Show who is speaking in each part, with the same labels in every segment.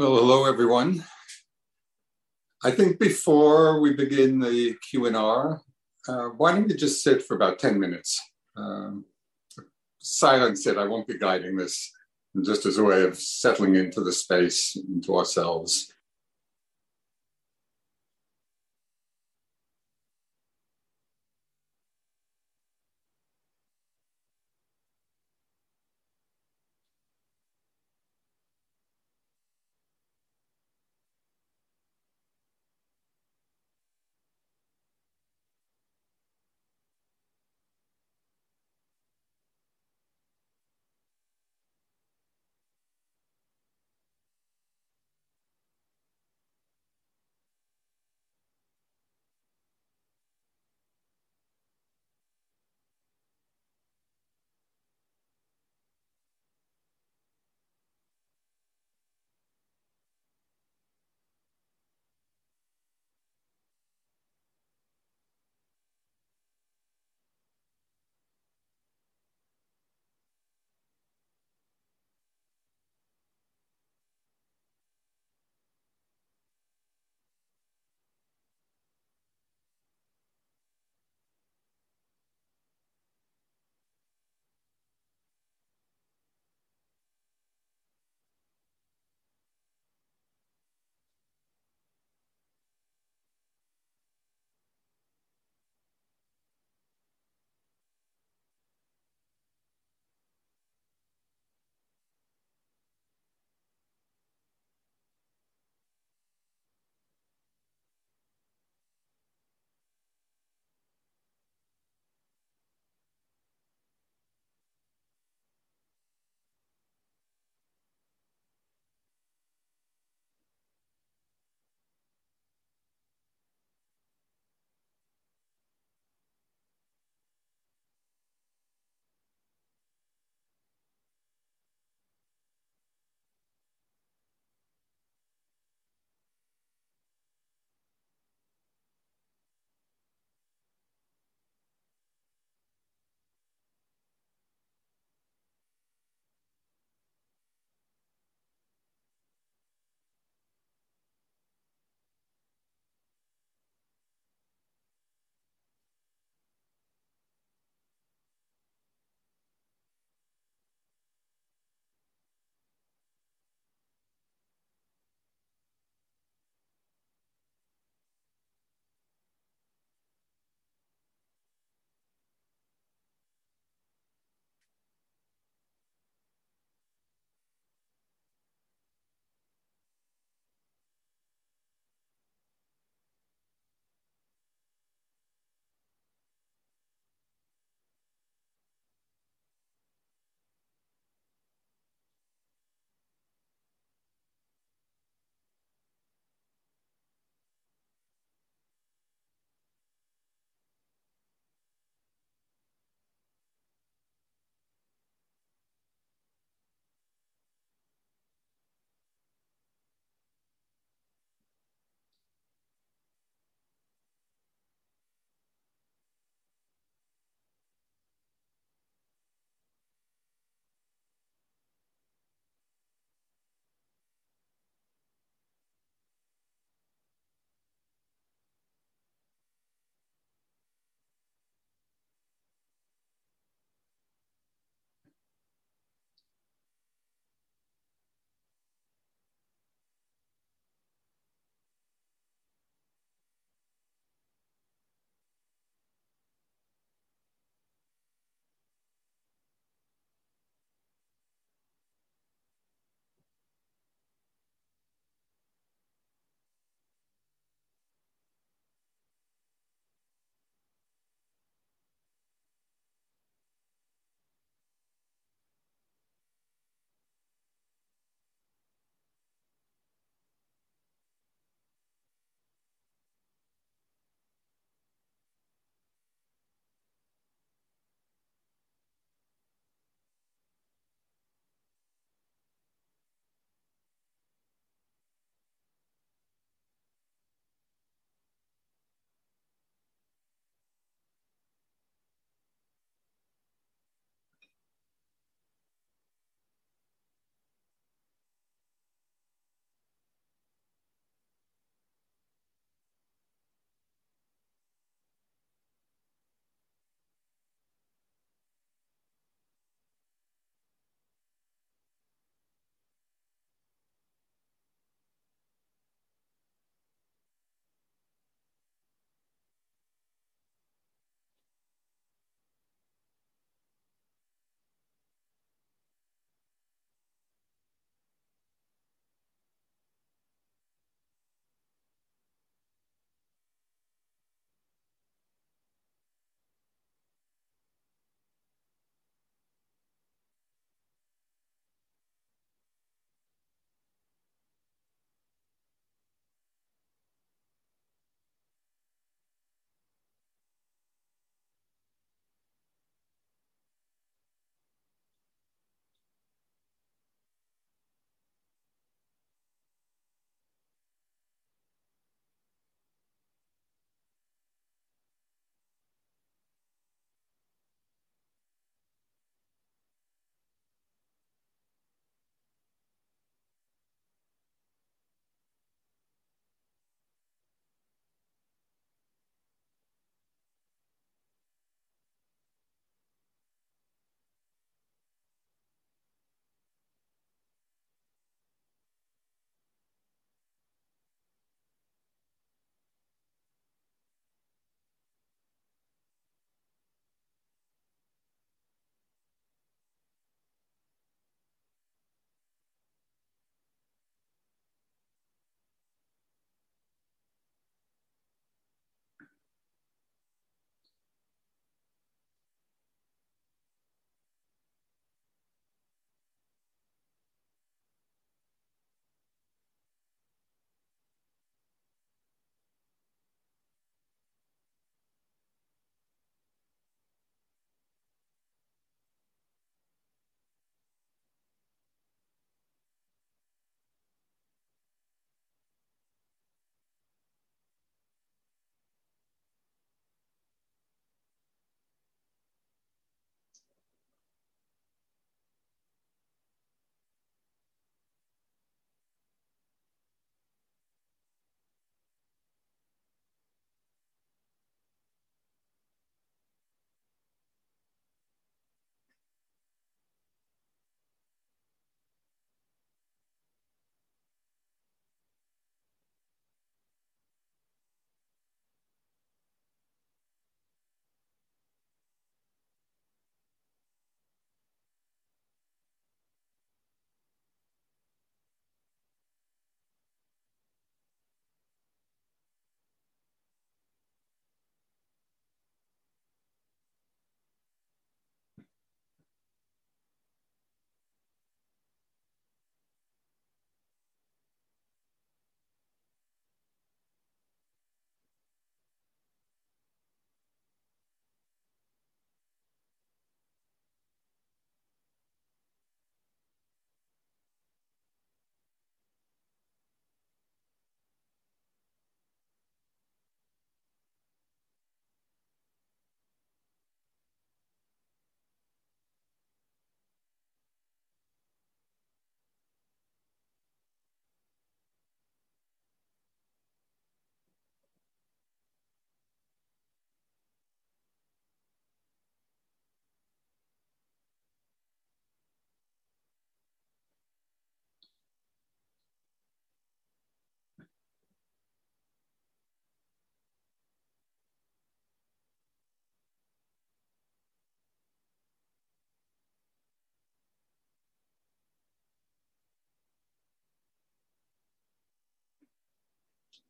Speaker 1: Well, hello everyone. I think before we begin the Q&R, uh, why don't you just sit for about 10 minutes? Um, silent sit, I won't be guiding this, just as a way of settling into the space, into ourselves.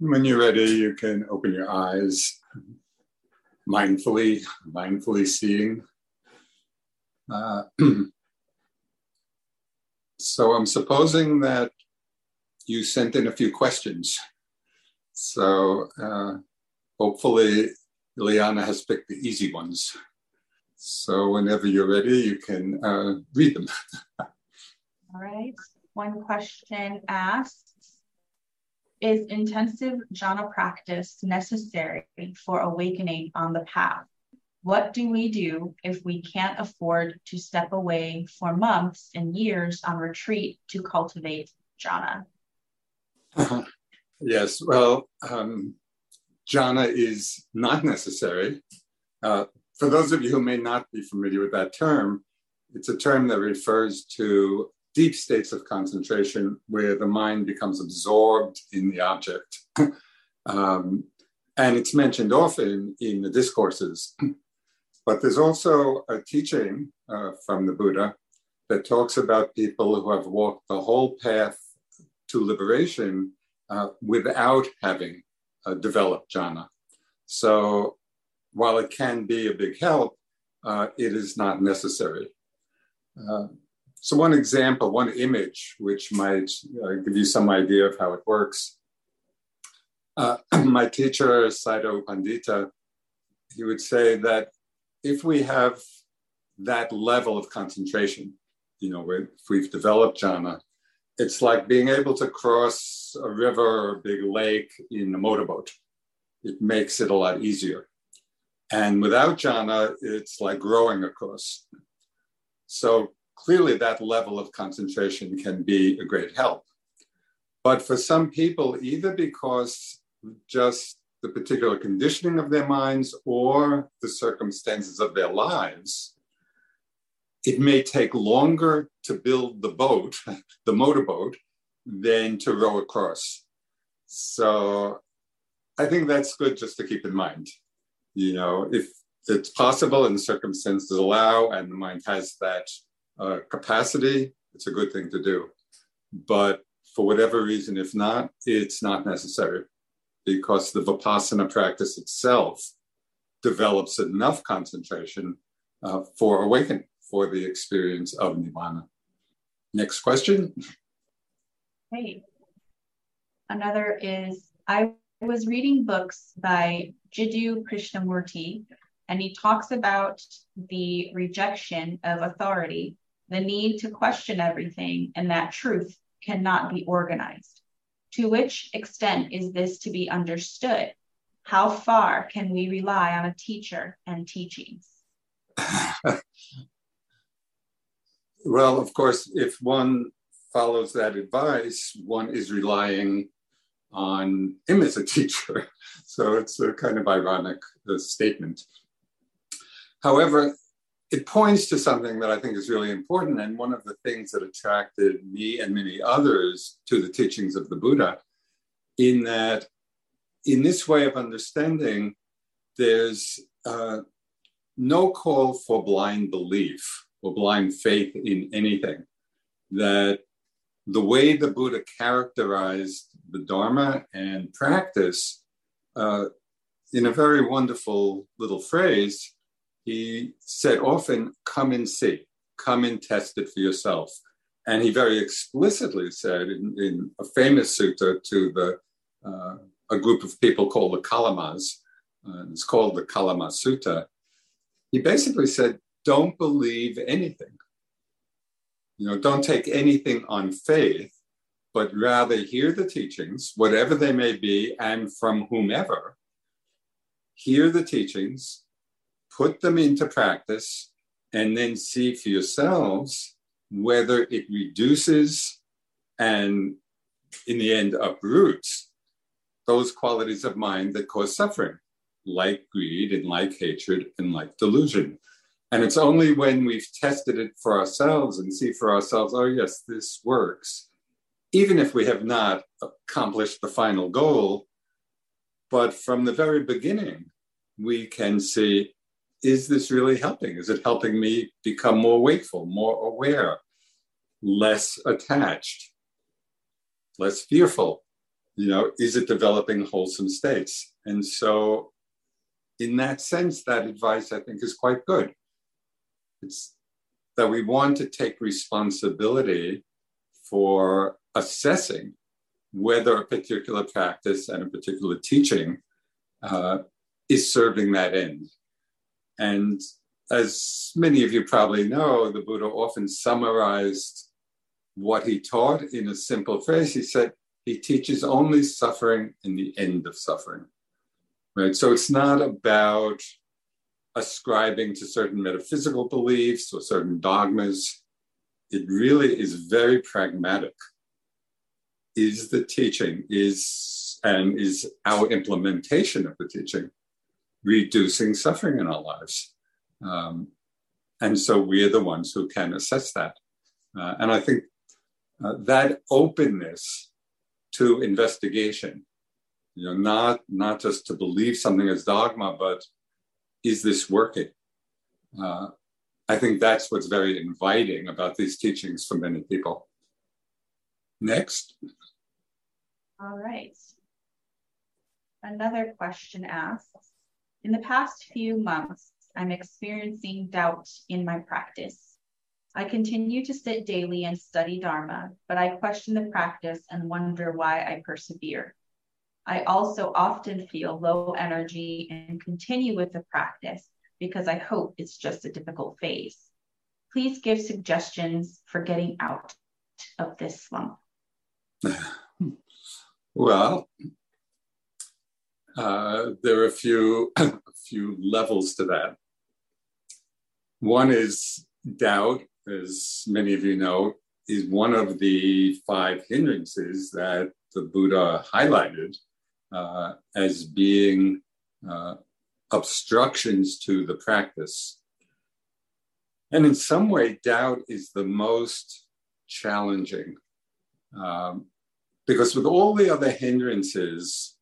Speaker 1: When you're ready, you can open your eyes mindfully, mindfully seeing. Uh, so I'm supposing that you sent in a few questions. So uh, hopefully Ileana has picked the easy ones. So whenever you're ready, you can uh, read them.
Speaker 2: All right. One question asks Is intensive jhana practice necessary for awakening on the path? What do we do if we can't afford to step away for months and years on retreat to cultivate jhana?
Speaker 1: yes, well, um, jhana is not necessary. Uh, for those of you who may not be familiar with that term, it's a term that refers to deep states of concentration where the mind becomes absorbed in the object. um, and it's mentioned often in the discourses. But there's also a teaching uh, from the Buddha that talks about people who have walked the whole path to liberation uh, without having uh, developed jhana. So while it can be a big help, uh, it is not necessary. So, one example, one image, which might uh, give you some idea of how it works. Uh, my teacher, Sayadaw Pandita, he would say that if we have that level of concentration, you know, if we've developed jhana, it's like being able to cross a river or a big lake in a motorboat. It makes it a lot easier. And without jhana, it's like growing across. So clearly, that level of concentration can be a great help. But for some people, either because just the particular conditioning of their minds or the circumstances of their lives, it may take longer to build the boat, the motorboat, than to row across. So I think that's good just to keep in mind. You know, if it's possible and circumstances allow and the mind has that uh, capacity, it's a good thing to do. But for whatever reason, if not, it's not necessary because the Vipassana practice itself develops enough concentration uh, for awakening, for the experience of Nibbana. Next question.
Speaker 2: Hey, Another is I was reading books by Jiddu Krishnamurti, and he talks about the rejection of authority, the need to question everything, and that truth cannot be organized. To which extent is this to be understood? How far can we rely on a teacher and teachings?
Speaker 1: well, of course, if one follows that advice, one is relying on him as a teacher. So it's a kind of ironic uh, statement. However, it points to something that I think is really important. And one of the things that attracted me and many others to the teachings of the Buddha, in that in this way of understanding, there's uh, no call for blind belief or blind faith in anything. That the way the Buddha characterized the Dharma and practice, uh, in a very wonderful little phrase, he said often, come and see, come and test it for yourself. And he very explicitly said in, in a famous sutta to the uh, a group of people called the Kalamas, uh, it's called the Kalama Sutta. He basically said, don't believe anything. You know, don't take anything on faith, but rather hear the teachings, whatever they may be, and from whomever. Hear the teachings, put them into practice, and then see for yourselves whether it reduces and in the end uproots those qualities of mind that cause suffering, like greed and like hatred and like delusion. And it's only when we've tested it for ourselves and see for ourselves, oh, yes, this works, even if we have not accomplished the final goal. But from the very beginning, we can see is this really helping? Is it helping me become more wakeful, more aware, less attached, less fearful? you know, is it developing wholesome states? And so, in that sense, that advice I think is quite good. It's that we want to take responsibility for assessing whether a particular practice and a particular teaching uh, is serving that end. And as many of you probably know, the Buddha often summarized what he taught in a simple phrase. He said, he teaches only suffering and the end of suffering. Right? So it's not about ascribing to certain metaphysical beliefs or certain dogmas. It really is very pragmatic. Is the teaching, is and is our implementation of the teaching reducing suffering in our lives? Um, and so we're the ones who can assess that. Uh, and I think uh, that openness to investigation, you know, not, not just to believe something as dogma, but is this working? Uh, I think that's what's very inviting about these teachings for many people. Next.
Speaker 2: All right. Another question asks In the past few months, I'm experiencing doubt in my practice. I continue to sit daily and study Dharma, but I question the practice and wonder why I persevere. I also often feel low energy and continue with the practice because I hope it's just a difficult phase. Please give suggestions for getting out of this slump.
Speaker 1: Well, uh, there are a few, a few levels to that. One is doubt, as many of you know, is one of the five hindrances that the Buddha highlighted uh, as being uh, obstructions to the practice. And in some way, doubt is the most challenging um, because with all the other hindrances,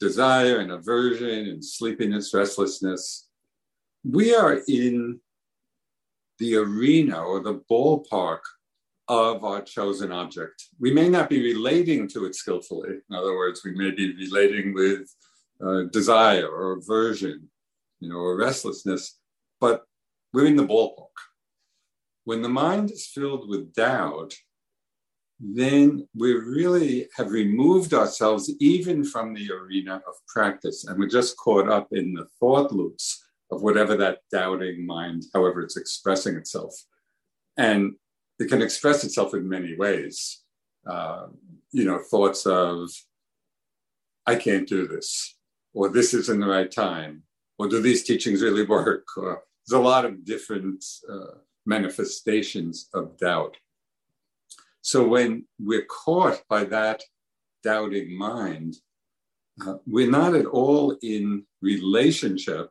Speaker 1: desire and aversion and sleepiness, restlessness, we are in the arena or the ballpark of our chosen object. We may not be relating to it skillfully. In other words, we may be relating with uh, desire or aversion, you know, or restlessness, but we're in the ballpark. When the mind is filled with doubt, then we really have removed ourselves even from the arena of practice, and we're just caught up in the thought loops of whatever that doubting mind, however it's expressing itself. And it can express itself in many ways. Uh, you know, thoughts of, I can't do this, or this isn't the right time, or do these teachings really work? Or, there's a lot of different uh, manifestations of doubt. So when we're caught by that doubting mind, uh, we're not at all in relationship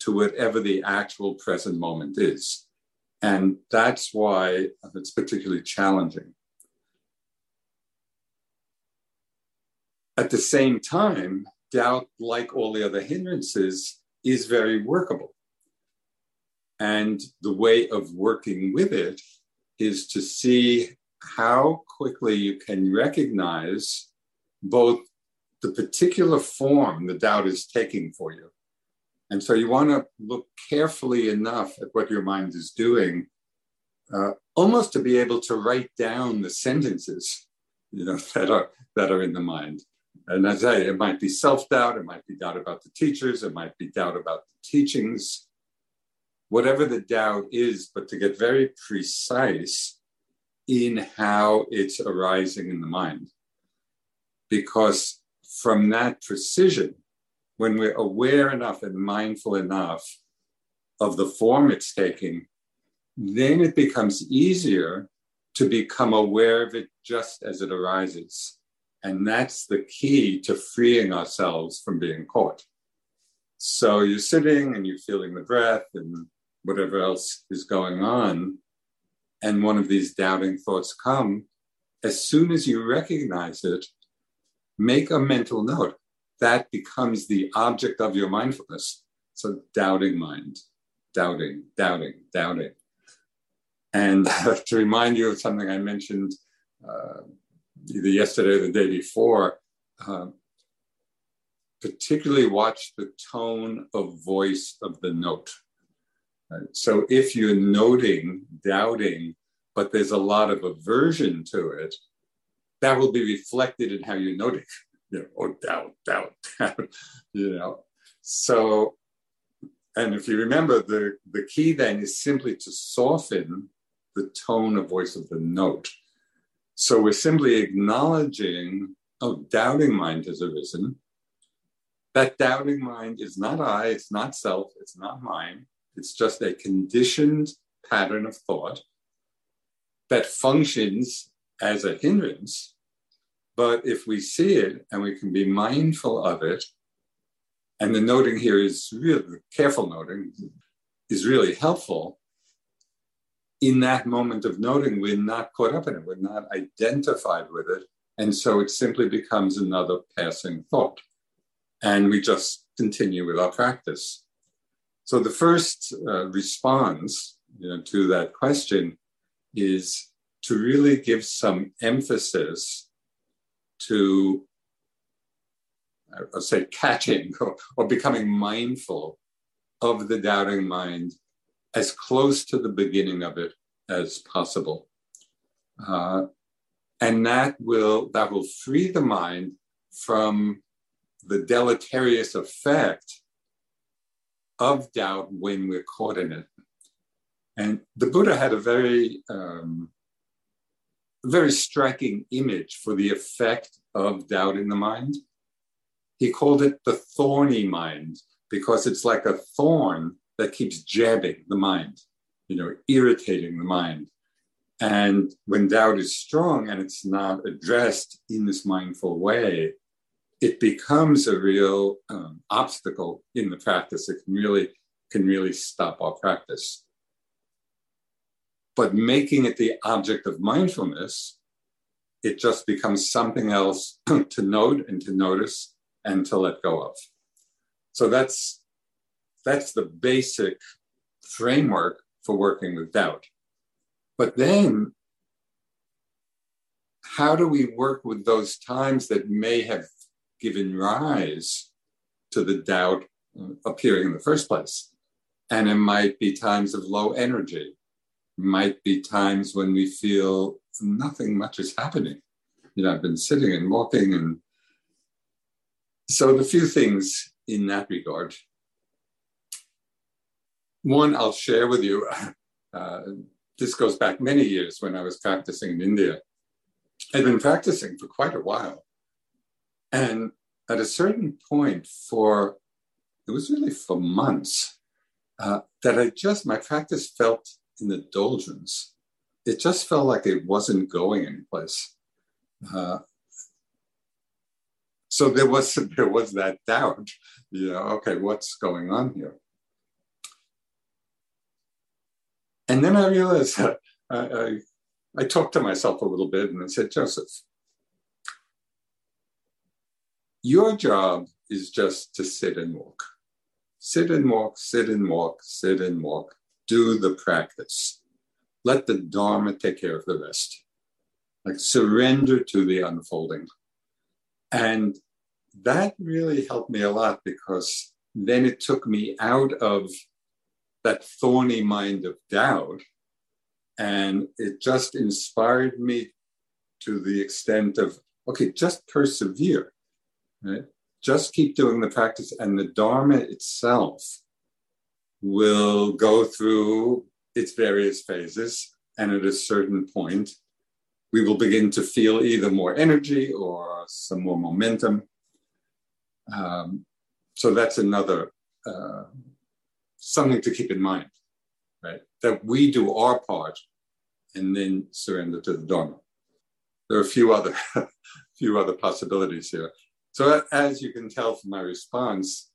Speaker 1: to whatever the actual present moment is. And that's why it's particularly challenging. At the same time, doubt, like all the other hindrances, is very workable. And the way of working with it is to see how quickly you can recognize both the particular form the doubt is taking for you and so you want to look carefully enough at what your mind is doing, uh, almost to be able to write down the sentences, you know, that are that are in the mind. And as I say, it might be self-doubt, it might be doubt about the teachers, it might be doubt about the teachings, whatever the doubt is, but to get very precise in how it's arising in the mind. Because from that precision, when we're aware enough and mindful enough of the form it's taking, then it becomes easier to become aware of it just as it arises. And that's the key to freeing ourselves from being caught. So you're sitting and you're feeling the breath and whatever else is going on. And one of these doubting thoughts come. As soon as you recognize it, make a mental note that becomes the object of your mindfulness. So, doubting mind, doubting, doubting, doubting. And to remind you of something I mentioned uh, either yesterday or the day before, uh, particularly watch the tone of voice of the note. So if you're noting, doubting, but there's a lot of aversion to it, that will be reflected in how you're noting. You know, oh, doubt, doubt, doubt. You know, so, and if you remember, the the key then is simply to soften the tone of voice of the note. So we're simply acknowledging, oh, doubting mind has arisen. That doubting mind is not I, it's not self, it's not mine. It's just a conditioned pattern of thought that functions as a hindrance. But if we see it and we can be mindful of it, and the noting here is really careful noting is really helpful. In that moment of noting, we're not caught up in it, we're not identified with it. And so it simply becomes another passing thought. And we just continue with our practice. So the first uh, response you know, to that question is to really give some emphasis to, I'll say, catching or, or becoming mindful of the doubting mind as close to the beginning of it as possible. Uh, and that will that will free the mind from the deleterious effect of doubt when we're caught in it. And the Buddha had a very, um, very striking image for the effect of doubt in the mind. He called it the thorny mind because it's like a thorn that keeps jabbing the mind, you know, irritating the mind. And when doubt is strong and it's not addressed in this mindful way, it becomes a real um, obstacle in the practice. It can really can really stop our practice. But making it the object of mindfulness, it just becomes something else to note and to notice and to let go of. So that's that's the basic framework for working with doubt. But then how do we work with those times that may have given rise to the doubt appearing in the first place. And it might be times of low energy, might be times when we feel nothing much is happening. You know, I've been sitting and walking, and so the few things in that regard. One I'll share with you. Uh, this goes back many years when I was practicing in India. I'd been practicing for quite a while. And at a certain point, for it was really for months, uh, that I just, my practice felt in the doldrums. It just felt like it wasn't going anyplace. Uh, so there was there was that doubt, you know, okay, what's going on here? And then I realized that I, I, I talked to myself a little bit and I said, Joseph, your job is just to sit and walk. Sit and walk, sit and walk, sit and walk. Do the practice. Let the Dharma take care of the rest. Like surrender to the unfolding. And that really helped me a lot because then it took me out of that thorny mind of doubt. And it just inspired me to the extent of, okay, just persevere. Right? Just keep doing the practice, and the Dharma itself will go through its various phases. And at a certain point, we will begin to feel either more energy or some more momentum. Um, so that's another uh, something to keep in mind, right? That we do our part and then surrender to the Dharma. There are a few other, few other possibilities here. So, as you can tell from my response,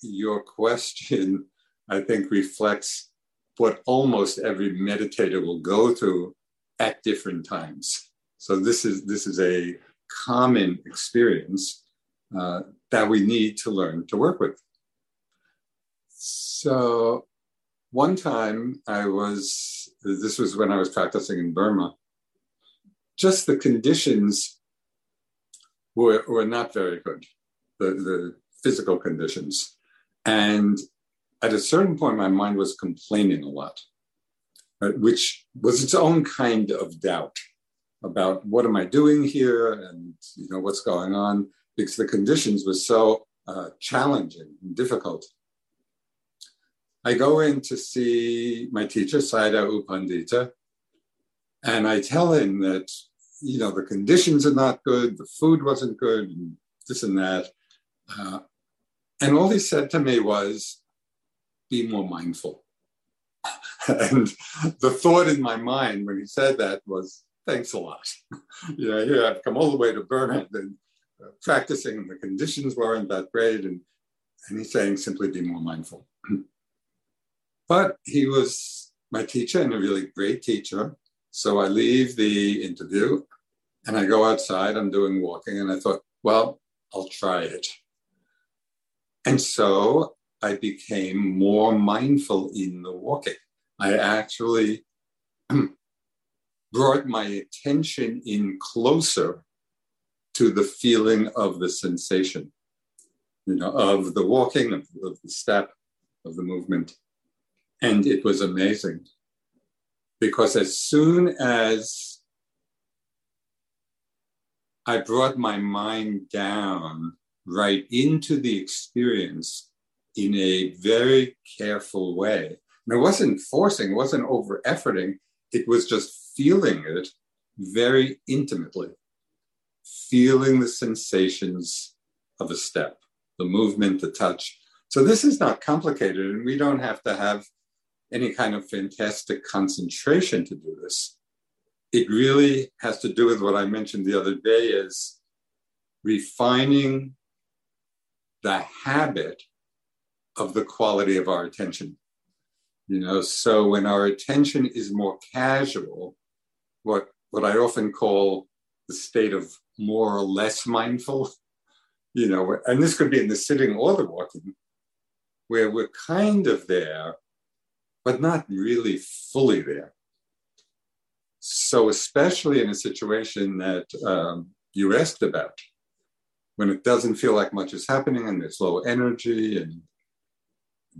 Speaker 1: your question, I think, reflects what almost every meditator will go through at different times. So, this is, this is a common experience uh, that we need to learn to work with. So, one time I was, this was when I was practicing in Burma, just the conditions were, were not very good, the, the physical conditions. And at a certain point, my mind was complaining a lot, right, which was its own kind of doubt about what am I doing here and you know what's going on because the conditions were so uh, challenging and difficult. I go in to see my teacher, Sayadaw U Pandita, and I tell him that you know the conditions are not good, the food wasn't good, and this and that. Uh, and all he said to me was, "Be more mindful." and the thought in my mind when he said that was, thanks a lot. you know, here I've come all the way to Burma and uh, practicing, the conditions weren't that great. And, and he's saying simply be more mindful. but he was my teacher and a really great teacher. So I leave the interview and I go outside. I'm doing walking, and I thought, well, I'll try it. And so I became more mindful in the walking. I actually brought my attention in closer to the feeling of the sensation, you know, of the walking, of, of the step, of the movement. And it was amazing because as soon as I brought my mind down right into the experience in a very careful way, and it wasn't forcing, it wasn't over efforting, it was just feeling it very intimately, feeling the sensations of a step, the movement, the touch. So this is not complicated, and we don't have to have any kind of fantastic concentration to do this. It really has to do with what I mentioned the other day is refining the habit of the quality of our attention. You know, so when our attention is more casual, what what I often call the state of more or less mindful, you know, and this could be in the sitting or the walking, where we're kind of there, but not really fully there. So, especially in a situation that um, you asked about, when it doesn't feel like much is happening and there's low energy, and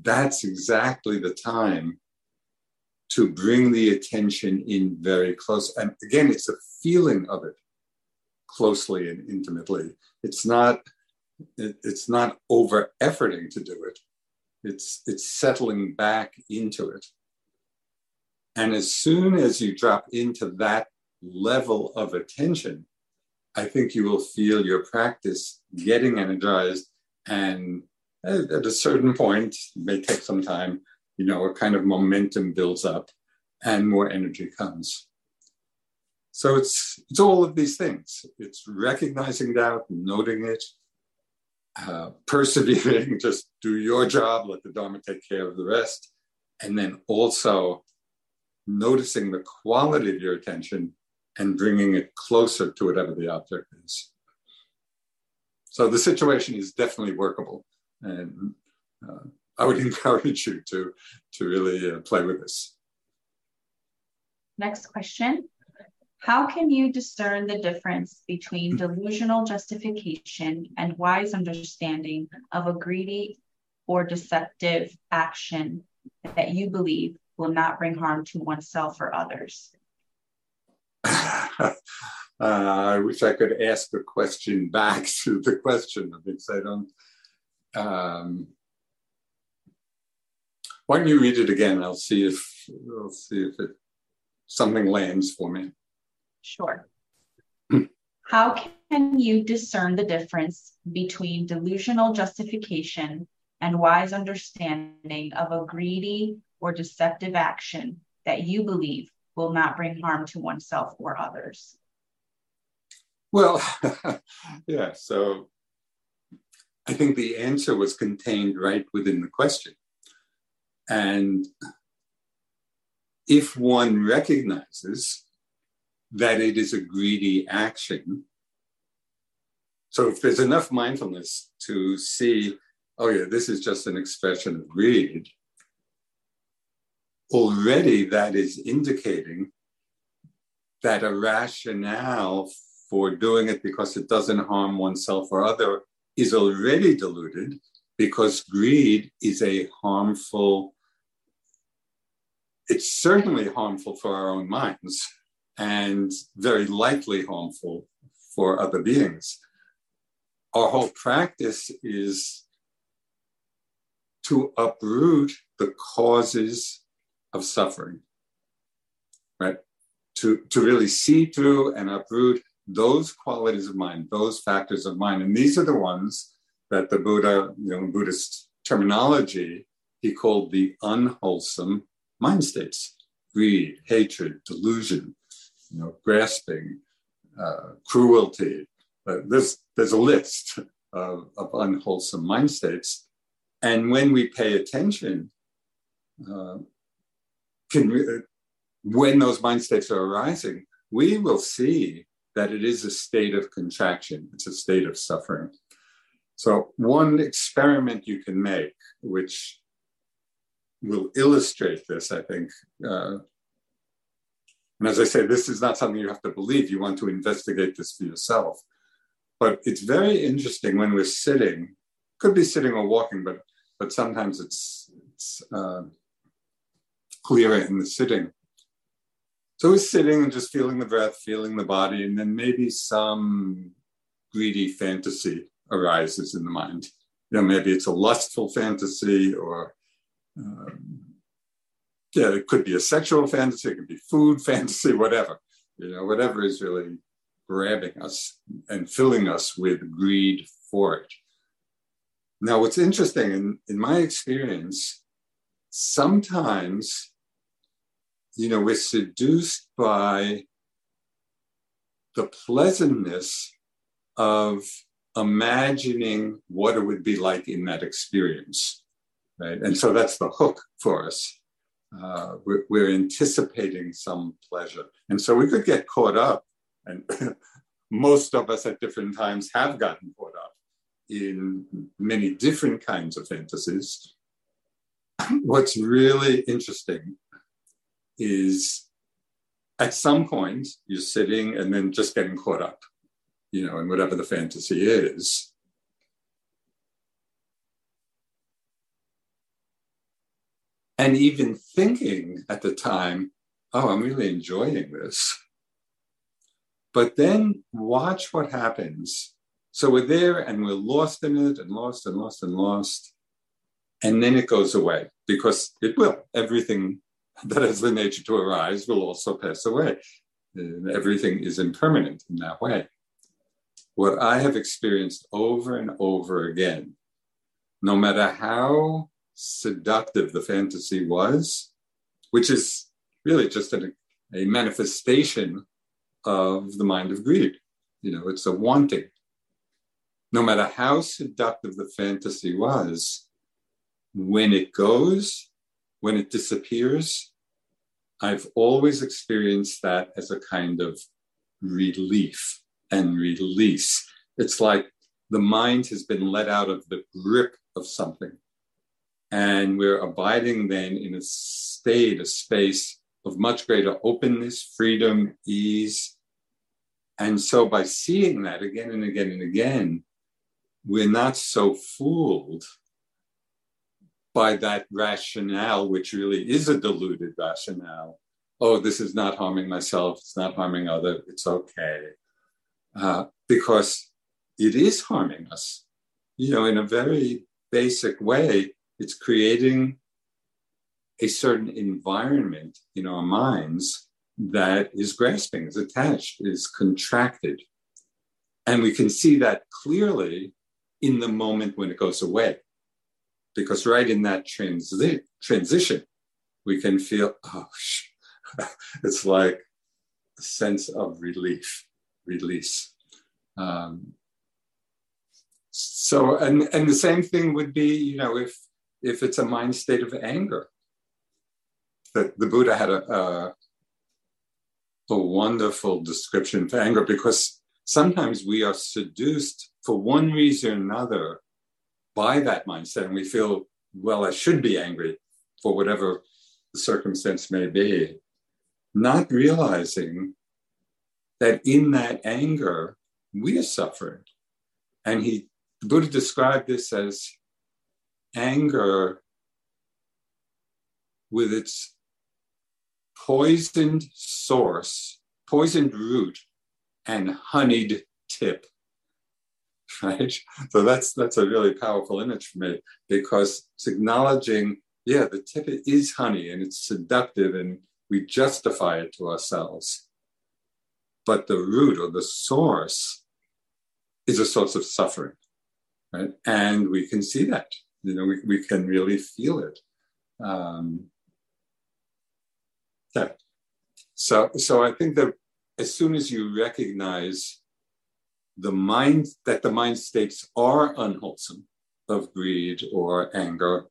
Speaker 1: that's exactly the time to bring the attention in very close. And again, it's a feeling of it closely and intimately. It's not it, it's not over efforting to do it. It's it's settling back into it. And as soon as you drop into that level of attention, I think you will feel your practice getting energized. And at a certain point, it may take some time, you know, a kind of momentum builds up and more energy comes. So it's it's all of these things. It's recognizing doubt, noting it, uh, persevering, just do your job, let the Dharma take care of the rest, and then also noticing the quality of your attention and bringing it closer to whatever the object is. So the situation is definitely workable, and uh, I would encourage you to, to really uh, play with this.
Speaker 2: Next question. How can you discern the difference between delusional justification and wise understanding of a greedy or deceptive action that you believe will not bring harm to oneself or others?
Speaker 1: uh, I wish I could ask the question back to the question because I don't. Um, why don't you read it again? I'll see if I'll see if it something lands for me.
Speaker 2: Sure. How can you discern the difference between delusional justification and wise understanding of a greedy or deceptive action that you believe will not bring harm to oneself or others?
Speaker 1: Well, yeah, so I think the answer was contained right within the question. And if one recognizes that it is a greedy action, so if there's enough mindfulness to see, oh yeah, this is just an expression of greed, already that is indicating that a rationale for doing it because it doesn't harm oneself or other is already diluted because greed is a harmful it's certainly harmful for our own minds and very likely harmful for other beings. Our whole practice is to uproot the causes of suffering right? To to really see through and uproot those qualities of mind, those factors of mind. And these are the ones that the Buddha, you know, Buddhist terminology, he called the unwholesome mind states greed, hatred, delusion, you know, grasping, uh, cruelty. Uh, there's, there's a list of, of, unwholesome mind states. And when we pay attention, uh, can we, uh, when those mind states are arising, we will see that it is a state of contraction, it's a state of suffering. So, one experiment you can make, which will illustrate this, I think. And as I say, this is not something you have to believe. You want to investigate this for yourself. But it's very interesting when we're sitting, could be sitting or walking, but but sometimes it's it's uh, clearer in the sitting. So we're sitting and just feeling the breath, feeling the body, and then maybe some greedy fantasy arises in the mind. You know, maybe it's a lustful fantasy, or um, yeah, it could be a sexual fantasy, it could be food fantasy, whatever. You know, whatever is really grabbing us and filling us with greed for it. Now, what's interesting in, in my experience, sometimes you know, we're seduced by the pleasantness of imagining what it would be like in that experience. Right? And so that's the hook for us. Uh, we're, we're, anticipating some pleasure. And so we could get caught up, and most of us at different times have gotten caught up in many different kinds of fantasies. What's really interesting is at some point you're sitting and then just getting caught up, you know, in whatever the fantasy is. And even thinking at the time, oh, I'm really enjoying this. But then watch what happens. So we're there and we're lost in it and lost and lost and lost. And then it goes away because it will. Everything that has the nature to arise will also pass away. Everything is impermanent in that way. What I have experienced over and over again, no matter how seductive the fantasy was, which is really just a, a manifestation of the mind of greed. You know, it's a wanting. No matter how seductive the fantasy was, when it goes, when it disappears, I've always experienced that as a kind of relief and release. It's like the mind has been let out of the grip of something. And we're abiding then in a state, a space of much greater openness, freedom, ease. And so by seeing that again and again and again, we're not so fooled by that rationale, which really is a deluded rationale. Oh, this is not harming myself, it's not harming other, it's okay. Uh, because it is harming us. You know, in a very basic way, it's creating a certain environment in our minds that is grasping, is attached, is contracted. And we can see that clearly in the moment when it goes away because right in that transi- transition, we can feel, oh, it's like a sense of relief, release. Um, so, and, and the same thing would be, you know, if, if it's a mind state of anger. The, the Buddha had a, a, a wonderful description for anger because sometimes we are seduced for one reason or another by that mindset and we feel, well, I should be angry for whatever the circumstance may be, not realizing that in that anger, we are suffering. And he, the Buddha described this as anger with its poisoned source, poisoned root, and honeyed tip. Right? So that's that's a really powerful image for me because it's acknowledging, yeah, the tip is honey and it's seductive and we justify it to ourselves. But the root or the source is a source of suffering. Right? And we can see that. You know, we, we can really feel it. Um, yeah. So, so I think that as soon as you recognize the mind that the mind states are unwholesome of greed or anger,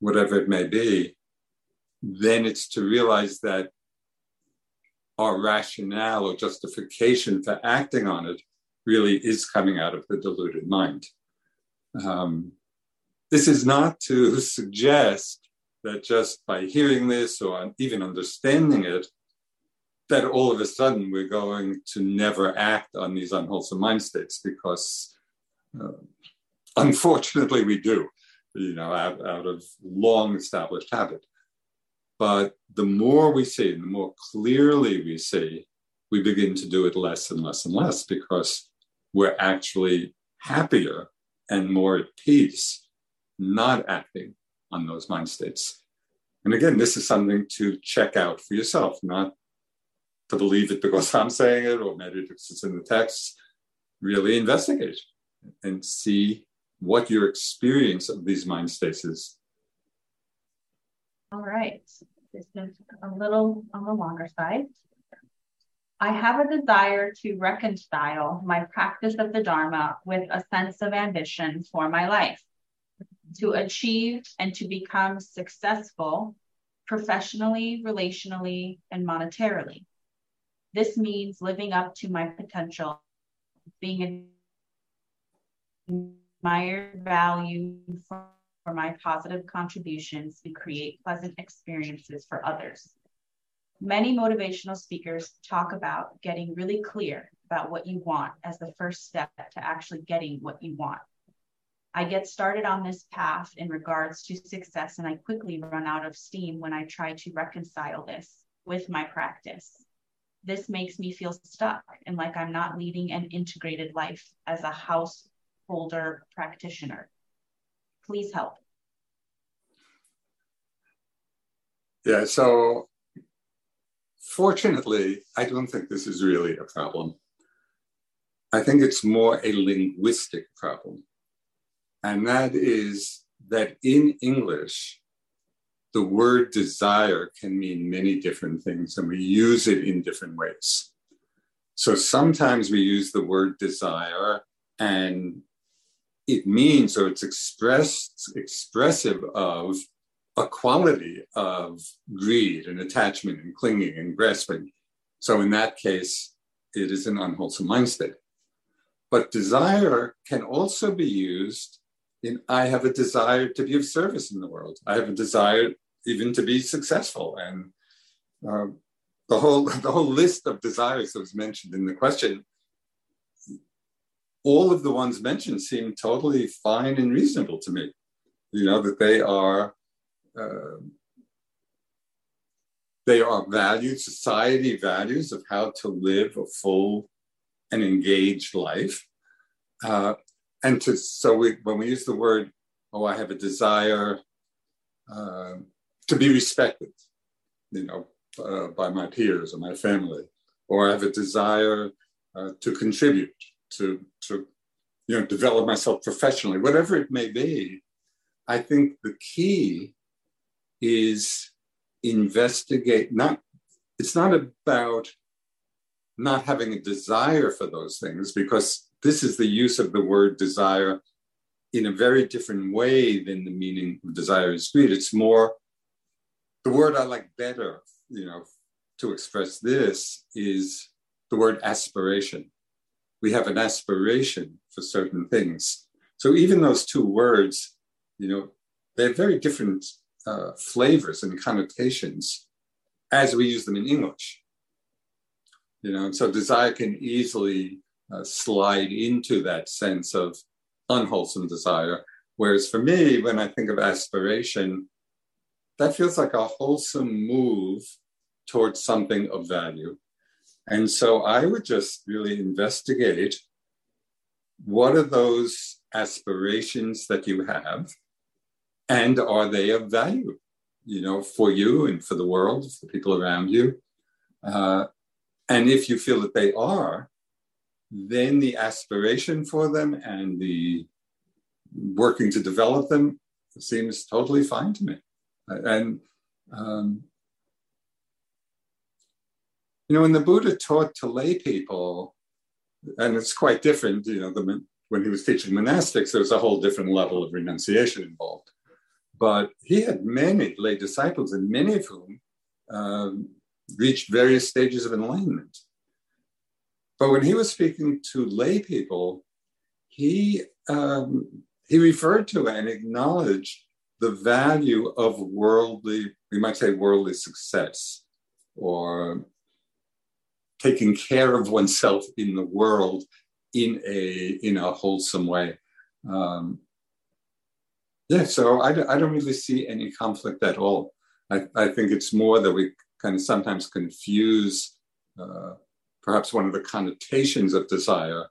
Speaker 1: whatever it may be, then it's to realize that our rationale or justification for acting on it really is coming out of the deluded mind. Um, this is not to suggest that just by hearing this or even understanding it, that all of a sudden we're going to never act on these unwholesome mind states because uh, unfortunately we do, you know, out, out of long established habit. But the more we see, and the more clearly we see, we begin to do it less and less and less because we're actually happier and more at peace not acting on those mind states. And again, this is something to check out for yourself, not to believe it because I'm saying it or maybe it's in the text. Really investigate and see what your experience of these mind states is.
Speaker 2: All right. This is a little on the longer side. I have a desire to reconcile my practice of the Dharma with a sense of ambition for my life, to achieve and to become successful professionally, relationally, and monetarily. This means living up to my potential, being admired, valued for, for my positive contributions to create pleasant experiences for others. Many motivational speakers talk about getting really clear about what you want as the first step to actually getting what you want. I get started on this path in regards to success, and I quickly run out of steam when I try to reconcile this with my practice. This makes me feel stuck and like I'm not leading an integrated life as a householder practitioner. Please help.
Speaker 1: Yeah, so fortunately, I don't think this is really a problem. I think it's more a linguistic problem. And that is that in English, the word desire can mean many different things and we use it in different ways. So sometimes we use the word desire and it means or it's expressed expressive of a quality of greed and attachment and clinging and grasping. So in that case, it is an unwholesome mind state. But desire can also be used in I have a desire to be of service in the world. I have a desire even to be successful. And uh, the whole the whole list of desires that was mentioned in the question, all of the ones mentioned seem totally fine and reasonable to me. You know that they are uh, they are valued society values of how to live a full and engaged life. Uh, and to so we when we use the word, oh, I have a desire. Uh, to be respected, you know, uh, by my peers or my family, or I have a desire uh, to contribute, to, to, you know, develop myself professionally, whatever it may be. I think the key is investigate, not, it's not about not having a desire for those things, because this is the use of the word desire in a very different way than the meaning of desire is greed. It's more the word I like better, you know, to express this is the word aspiration. We have an aspiration for certain things. So even those two words, you know, they have very different uh, flavors and connotations as we use them in English. You know, so desire can easily uh, slide into that sense of unwholesome desire. Whereas for me, when I think of aspiration, that feels like a wholesome move towards something of value. And so I would just really investigate what are those aspirations that you have and are they of value you know for you and for the world for the people around you uh, and if you feel that they are then the aspiration for them and the working to develop them seems totally fine to me. And, um, you know, when the Buddha taught to lay people, and it's quite different, you know, the, when he was teaching monastics, there was a whole different level of renunciation involved. But he had many lay disciples, and many of whom um, reached various stages of enlightenment. But when he was speaking to lay people, he um, he referred to and acknowledged the value of worldly, we might say worldly success, or taking care of oneself in the world in a in a wholesome way. Um, yeah, so I, I don't really see any conflict at all. I, I think it's more that we kind of sometimes confuse uh, perhaps one of the connotations of desire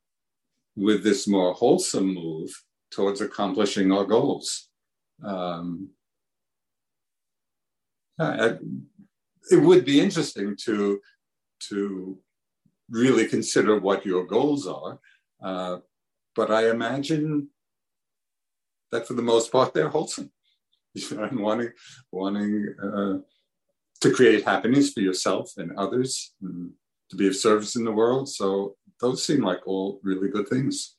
Speaker 1: with this more wholesome move towards accomplishing our goals. Um, it would be interesting to to really consider what your goals are, uh, but I imagine that for the most part they're wholesome. You know, and wanting wanting uh, to create happiness for yourself and others, and to be of service in the world. So those seem like all really good things.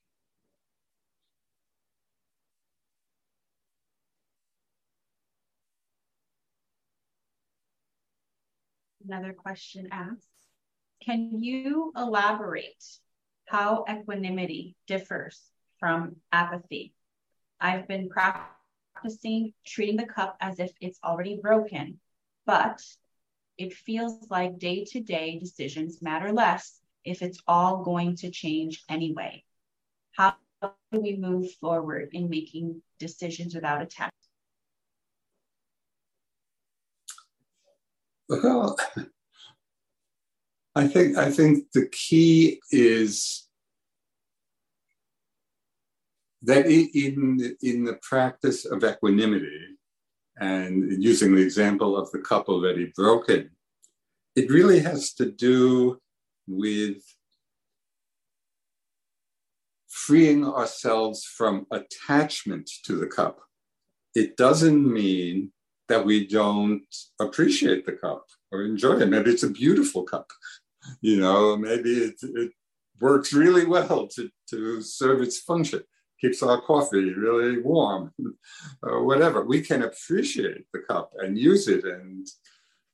Speaker 2: Another question asks Can you elaborate how equanimity differs from apathy? I've been practicing treating the cup as if it's already broken, but it feels like day to day decisions matter less if it's all going to change anyway. How do we move forward in making decisions without attachment?
Speaker 1: Well, I think I think the key is that in in the practice of equanimity, and using the example of the cup already broken, it really has to do with freeing ourselves from attachment to the cup. It doesn't mean that we don't appreciate the cup or enjoy it. Maybe it's a beautiful cup, you know, maybe it, it works really well to, to serve its function, keeps our coffee really warm, or whatever. We can appreciate the cup and use it and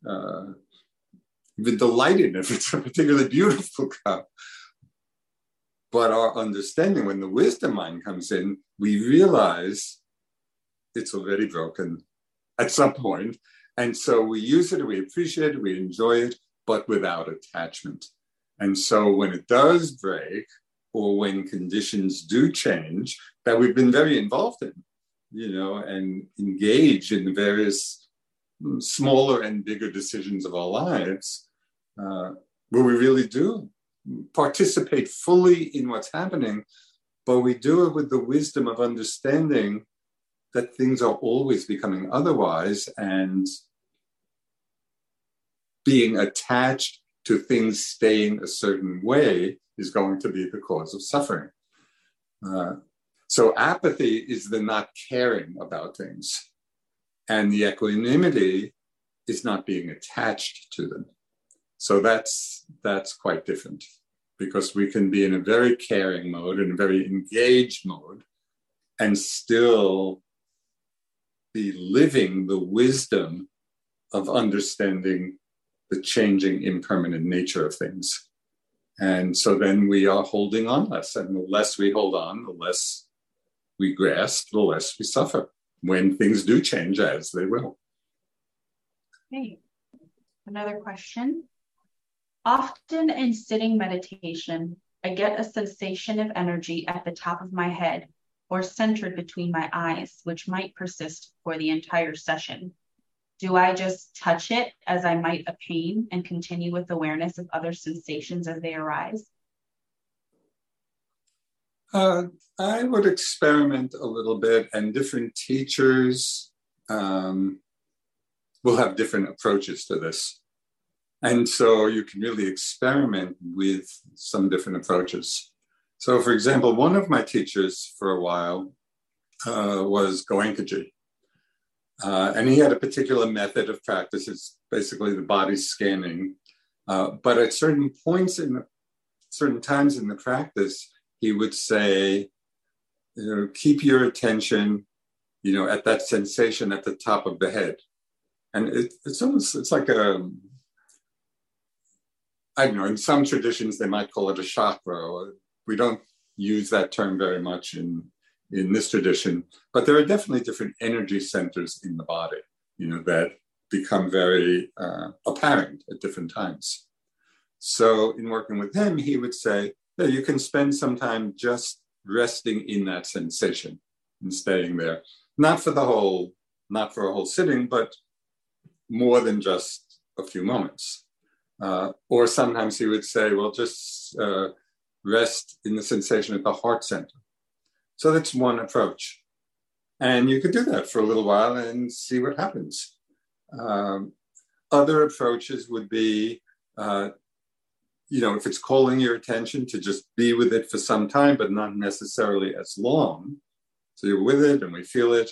Speaker 1: uh, even delight in it if it's a particularly beautiful cup. But our understanding, when the wisdom mind comes in, we realize it's already broken at some point. And so we use it, we appreciate it, we enjoy it, but without attachment. And so when it does break, or when conditions do change that we've been very involved in, you know, and engage in various mm, smaller and bigger decisions of our lives, uh, where we really do participate fully in what's happening, but we do it with the wisdom of understanding that things are always becoming otherwise and being attached to things staying a certain way is going to be the cause of suffering. Uh, so apathy is the not caring about things, and the equanimity is not being attached to them. So that's that's quite different because we can be in a very caring mode and a very engaged mode and still be living the wisdom of understanding the changing, impermanent nature of things. And so then we are holding on less. And the less we hold on, the less we grasp, the less we suffer when things do change, as they will.
Speaker 2: Okay. Another question Often in sitting meditation, I get a sensation of energy at the top of my head or centered between my eyes, which might persist for the entire session. Do I just touch it as I might a pain and continue with awareness of other sensations as they arise?
Speaker 1: Uh, I would experiment a little bit, and different teachers um, will have different approaches to this. And so you can really experiment with some different approaches. So, for example, one of my teachers for a while uh, was Goenkaji. Uh, and he had a particular method of practice. It's basically the body scanning. Uh, but at certain points in certain times in the practice, he would say, you know, keep your attention, you know, at that sensation at the top of the head. And it, it's almost, it's like a, I don't know, in some traditions, they might call it a chakra. We don't use that term very much in, in this tradition, but there are definitely different energy centers in the body, you know, that become very uh, apparent at different times. So in working with him, he would say, yeah, you can spend some time just resting in that sensation and staying there. Not for the whole, not for a whole sitting, but more than just a few moments. Uh, or sometimes he would say, well, just uh, rest in the sensation at the heart center. So that's one approach. And you could do that for a little while and see what happens. Um, other approaches would be uh, you know, if it's calling your attention to just be with it for some time, but not necessarily as long. So you're with it and we feel it,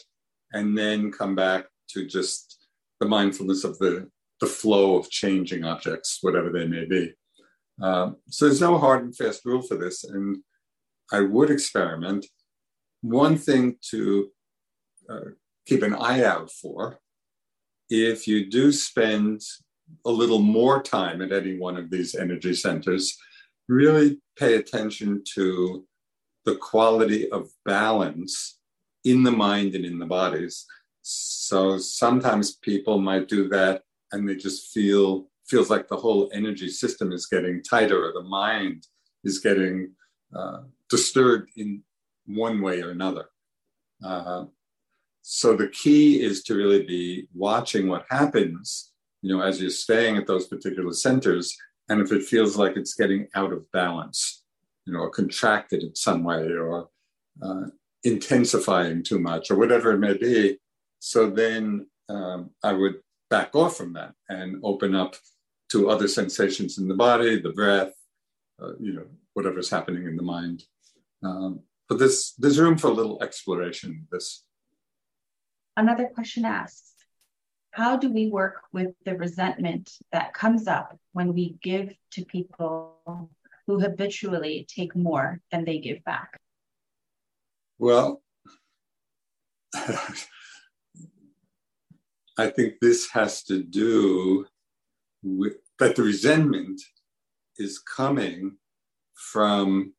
Speaker 1: and then come back to just the mindfulness of the, the flow of changing objects, whatever they may be. Um, so there's no hard and fast rule for this. And I would experiment. One thing to uh, keep an eye out for if you do spend a little more time at any one of these energy centers, really pay attention to the quality of balance in the mind and in the bodies. So sometimes people might do that and they just feel feels like the whole energy system is getting tighter or the mind is getting uh, disturbed in one way or another. Uh, so the key is to really be watching what happens you know, as you're staying at those particular centers, and if it feels like it's getting out of balance, you know, or contracted in some way, or uh, intensifying too much, or whatever it may be. So then um, I would back off from that and open up to other sensations in the body, the breath, uh, you know, whatever's happening in the mind. Um, but there's there's room for a little exploration. This.
Speaker 2: Another question asks how do we work with the resentment that comes up when we give to people who habitually take more than they give back?
Speaker 1: Well, I think this has to do with that the resentment is coming from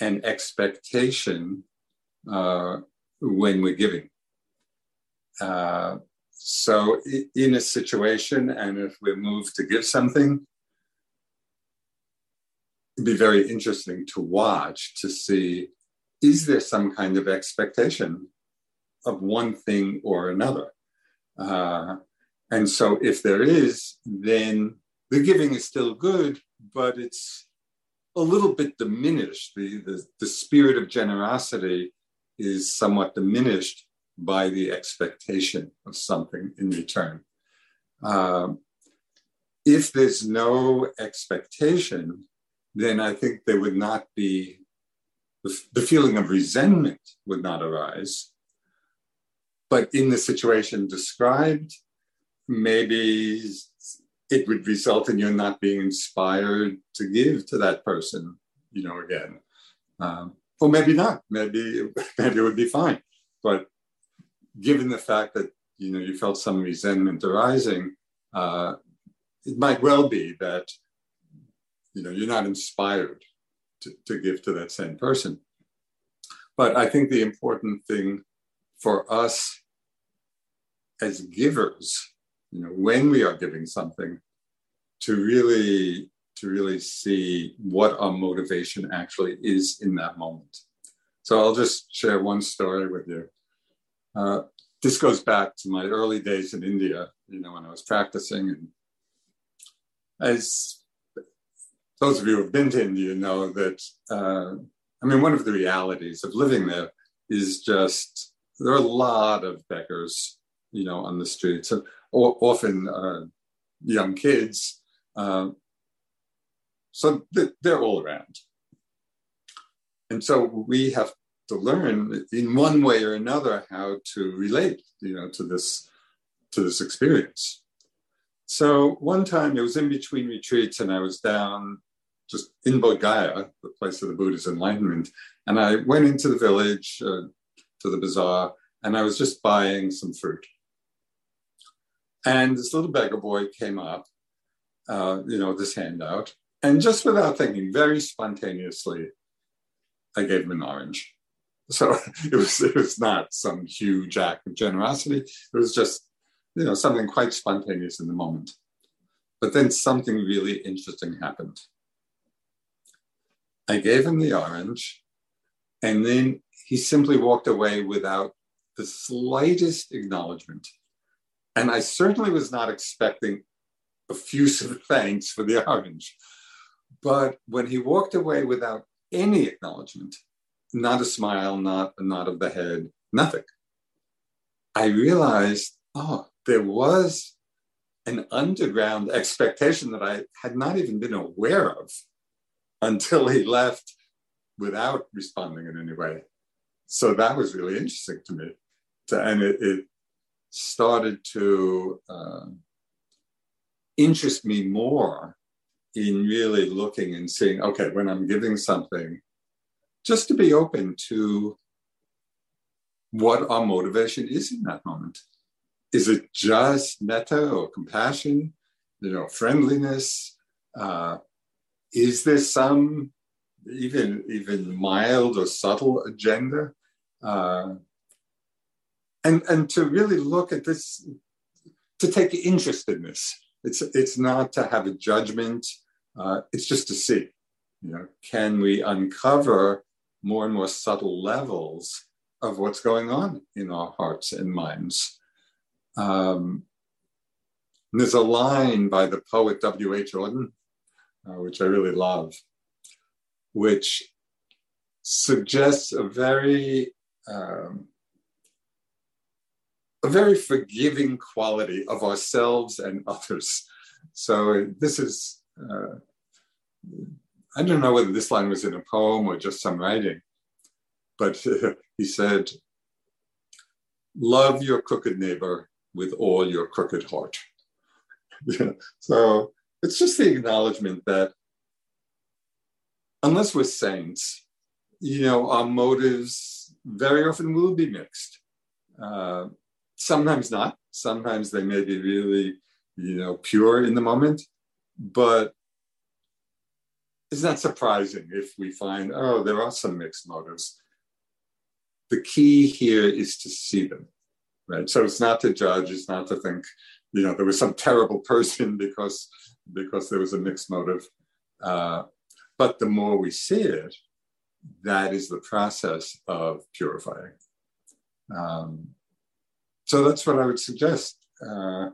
Speaker 1: an expectation uh, when we're giving. Uh, so, in a situation, and if we're moved to give something, it'd be very interesting to watch to see is there some kind of expectation of one thing or another? Uh, and so, if there is, then the giving is still good, but it's a little bit diminished. The, the, the spirit of generosity is somewhat diminished by the expectation of something in return. Um, if there's no expectation, then I think there would not be the, the feeling of resentment would not arise. But in the situation described, maybe it would result in you not being inspired to give to that person, you know, again. Um, or maybe not. Maybe maybe it would be fine. But given the fact that you know you felt some resentment arising, uh, it might well be that you know you're not inspired to, to give to that same person. But I think the important thing for us as givers, you know, when we are giving something, to really to really see what our motivation actually is in that moment. So I'll just share one story with you. Uh, this goes back to my early days in India, you know, when I was practicing. And as those of you who have been to India know that, uh, I mean, one of the realities of living there is just there are a lot of beggars, you know, on the streets, often uh, young kids. Uh, so they're all around. And so we have to learn in one way or another how to relate, you know, to this to this experience. So one time it was in between retreats and I was down just in Bodh the place of the Buddha's enlightenment. And I went into the village, uh, to the bazaar, and I was just buying some fruit. And this little beggar boy came up, uh, you know, this handout. And just without thinking, very spontaneously, I gave him an orange. So it was it was not some huge act of generosity. It was just, you know, something quite spontaneous in the moment. But then something really interesting happened. I gave him the orange, and then he simply walked away without the slightest acknowledgement. And I certainly was not expecting effusive thanks for the orange. But when he walked away without any acknowledgement, not a smile, not a nod of the head, nothing, I realized, oh, there was an underground expectation that I had not even been aware of until he left without responding in any way. So that was really interesting to me. And it, it, started to uh, interest me more in really looking and seeing, okay, when I'm giving something, just to be open to what our motivation is in that moment. Is it just metta or compassion, you know, friendliness? Uh, is there some even even mild or subtle agenda? Uh, and and to really look at this, to take interest in this. It's it's not to have a judgment. Uh, it's just to see. You know, can we uncover more and more subtle levels of what's going on in our hearts and minds? Um, there's a line by the poet W.H. Auden uh, which I really love, which suggests a very um, a very forgiving quality of ourselves and others. So this is uh, I don't know whether this line was in a poem or just some writing, but uh, he said, "Love your crooked neighbor with all your crooked heart." so it's just the acknowledgement that unless we're saints, you know, our motives very often will be mixed. Uh, sometimes not. Sometimes they may be really, you know, pure in the moment. But it's not surprising if we find, oh, there are some mixed motives. The key here is to see them, right? So it's not to judge, it's not to think, you know, there was some terrible person because because there was a mixed motive. Uh, but the more we see it, that is the process of purifying. Um, so that's what I would suggest. Uh,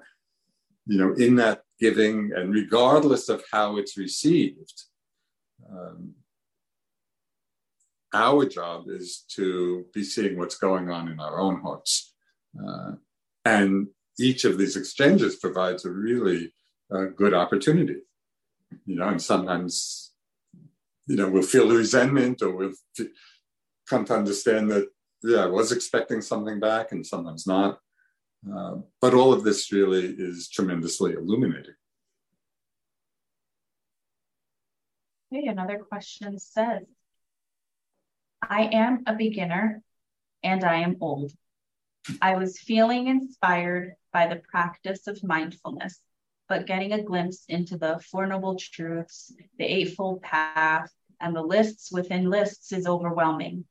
Speaker 1: you know, in that giving, and regardless of how it's received, um, our job is to be seeing what's going on in our own hearts. Uh, and each of these exchanges provides a really a good opportunity. You know, and sometimes, you know, we'll feel resentment or we'll come to understand that, yeah, I was expecting something back and sometimes not. Uh, but all of this really is tremendously illuminating.
Speaker 2: Okay, another question says I am a beginner and I am old. I was feeling inspired by the practice of mindfulness but getting a glimpse into the Four Noble Truths, the Eightfold Path, and the lists within lists is overwhelming.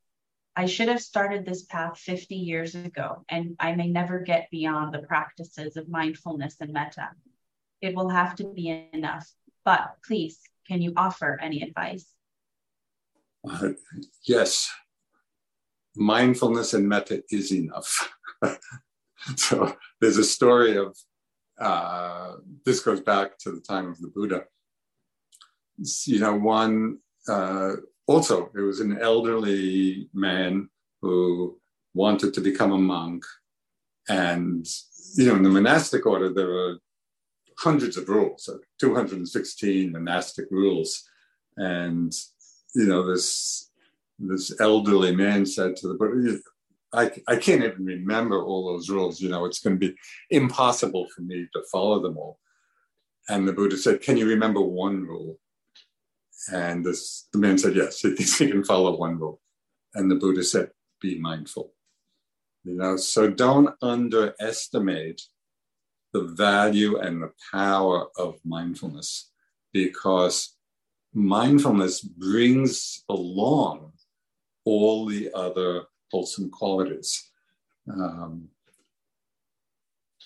Speaker 2: I should have started this path 50 years ago, and I may never get beyond the practices of mindfulness and metta. It will have to be enough. But please, can you offer any advice?
Speaker 1: Uh, yes, mindfulness and metta is enough. so there's a story of uh, this goes back to the time of the Buddha. You know, one uh, also it was an elderly man who wanted to become a monk, and you know, in the monastic order there were hundreds of rules, 216 monastic rules, and you know this this elderly man said to the Buddha, I, I can't even remember all those rules. You know, it's going to be impossible for me to follow them all. And the Buddha said, Can you remember one rule? And this, the man said, Yes, he he can follow one rule. And the Buddha said, Be mindful. You know, so don't underestimate the value and the power of mindfulness because mindfulness brings along all the other wholesome qualities. Um,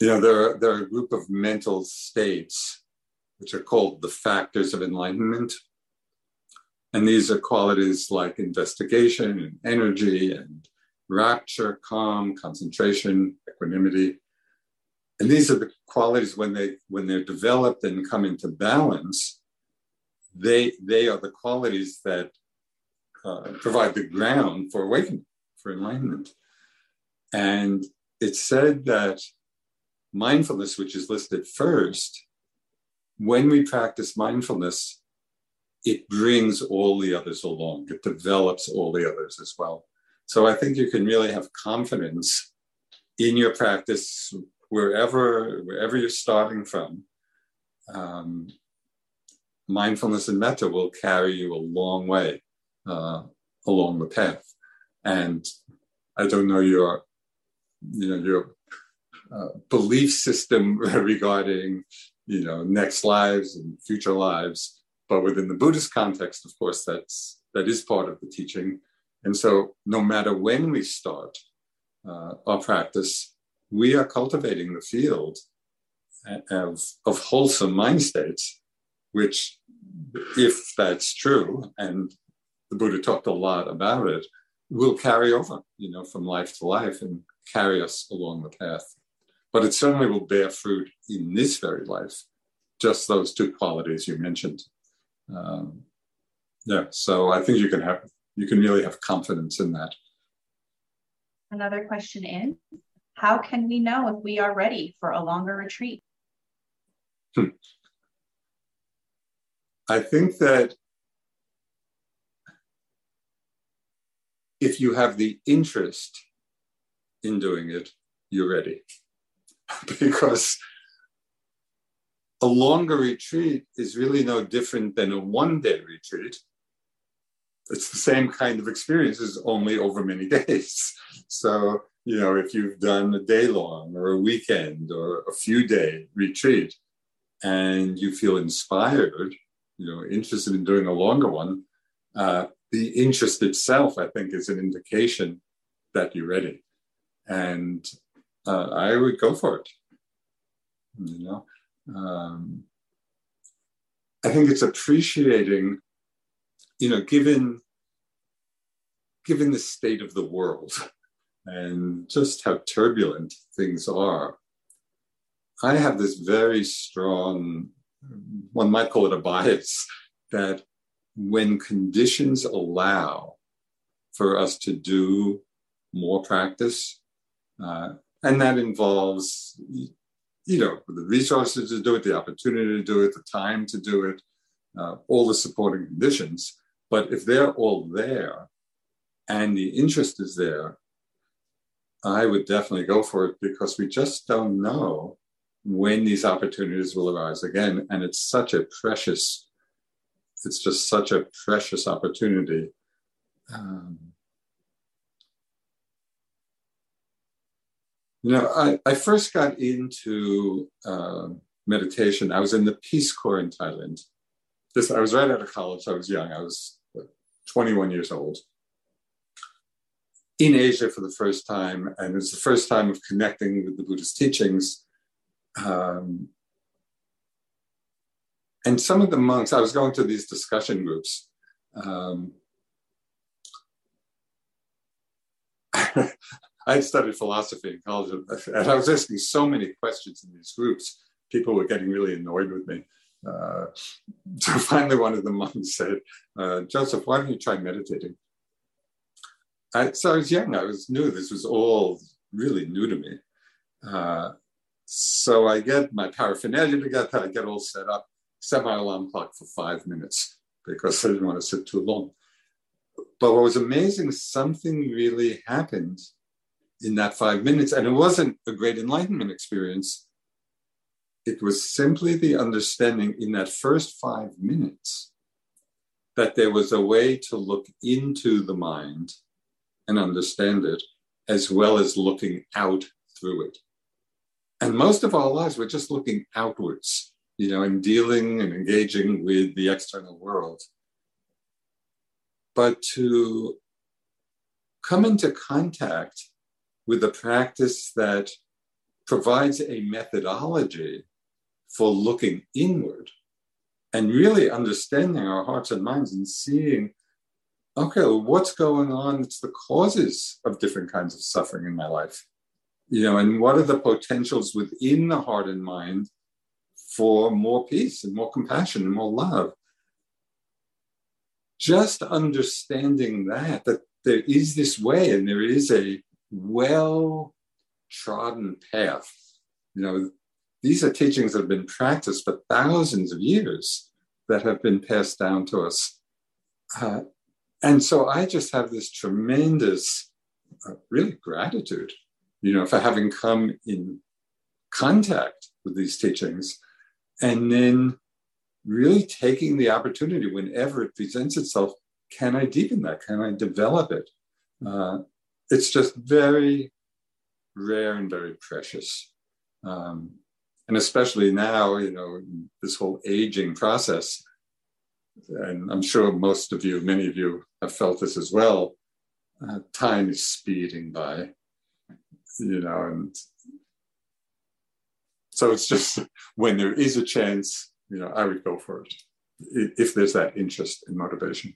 Speaker 1: you know, there are, there are a group of mental states which are called the factors of enlightenment. And these are qualities like investigation and energy and rapture, calm, concentration, equanimity. And these are the qualities when they when they're developed and come into balance, they they are the qualities that uh, provide the ground for awakening, for enlightenment. And it's said that mindfulness, which is listed first, when we practice mindfulness, it brings all the others along. It develops all the others as well. So I think you can really have confidence in your practice wherever wherever you're starting from. Um, mindfulness and metta will carry you a long way uh, along the path. And I don't know your, you know, your uh, belief system regarding, you know, next lives and future lives, but within the Buddhist context, of course, that's that is part of the teaching. And so, no matter when we start uh, our practice, we are cultivating the field of, of wholesome mind states, which, if that's true, and the Buddha talked a lot about it, will carry over, you know, from life to life and carry us along the path. But it certainly will bear fruit in this very life, just those two qualities you mentioned. Um, yeah, so I think you can have you can really have confidence in that.
Speaker 2: Another question is, how can we know if we are ready for a longer retreat?
Speaker 1: Hmm. I think that if you have the interest in doing it, you're ready. because a longer retreat is really no different than a one day retreat. It's the same kind of experiences, only over many days. So, you know, if you've done a day long or a weekend or a few day retreat and you feel inspired, you know, interested in doing a longer one, uh, the interest itself, I think, is an indication that you're ready. And uh, I would go for it. You know, um, I think it's appreciating, you know, given given the state of the world and just how turbulent things are. I have this very strong, one might call it a bias, that when conditions allow for us to do more practice, uh, and that involves, you know, the resources to do it, the opportunity to do it, the time to do it, uh, all the supporting conditions. But if they're all there and the interest is there, I would definitely go for it because we just don't know when these opportunities will arise again. And it's such a precious it's just such a precious opportunity. Um, you know, I, I first got into uh, meditation. I was in the Peace Corps in Thailand. This I was right out of college. I was young. I was 21 years old. In Asia for the first time, and it was the first time of connecting with the Buddhist teachings. Um, and some of the monks, I was going to these discussion groups. Um, I studied philosophy in college, and I was asking so many questions in these groups. People were getting really annoyed with me. Uh, so finally, one of the monks said, uh, Joseph, why don't you try meditating? I, so I was young, I was new. This was all really new to me. Uh, so I get my paraphernalia together, I get all set up, set my alarm clock for five minutes because I didn't want to sit too long. But what was amazing, something really happened in that five minutes. And it wasn't a great enlightenment experience. It was simply the understanding in that first five minutes that there was a way to look into the mind and understand it, as well as looking out through it. And most of our lives, we're just looking outwards, you know, and dealing and engaging with the external world. But to come into contact with a practice that provides a methodology for looking inward and really understanding our hearts and minds and seeing okay well, what's going on? It's the causes of different kinds of suffering in my life. You know and what are the potentials within the heart and mind for more peace and more compassion and more love? Just understanding that that there is this way and there is a well trodden path. You know these are teachings that have been practiced for thousands of years that have been passed down to us. Uh, and so i just have this tremendous uh, really gratitude you know, for having come in contact with these teachings and then really taking the opportunity whenever it presents itself can i deepen that? Can i develop it? Uh, it's just very rare and very precious um, and especially now you know this whole aging process and i'm sure most of you many of you have felt this as well uh, time is speeding by you know, and so it's just when there is a chance, you know, I would go for it if there's that interest and motivation.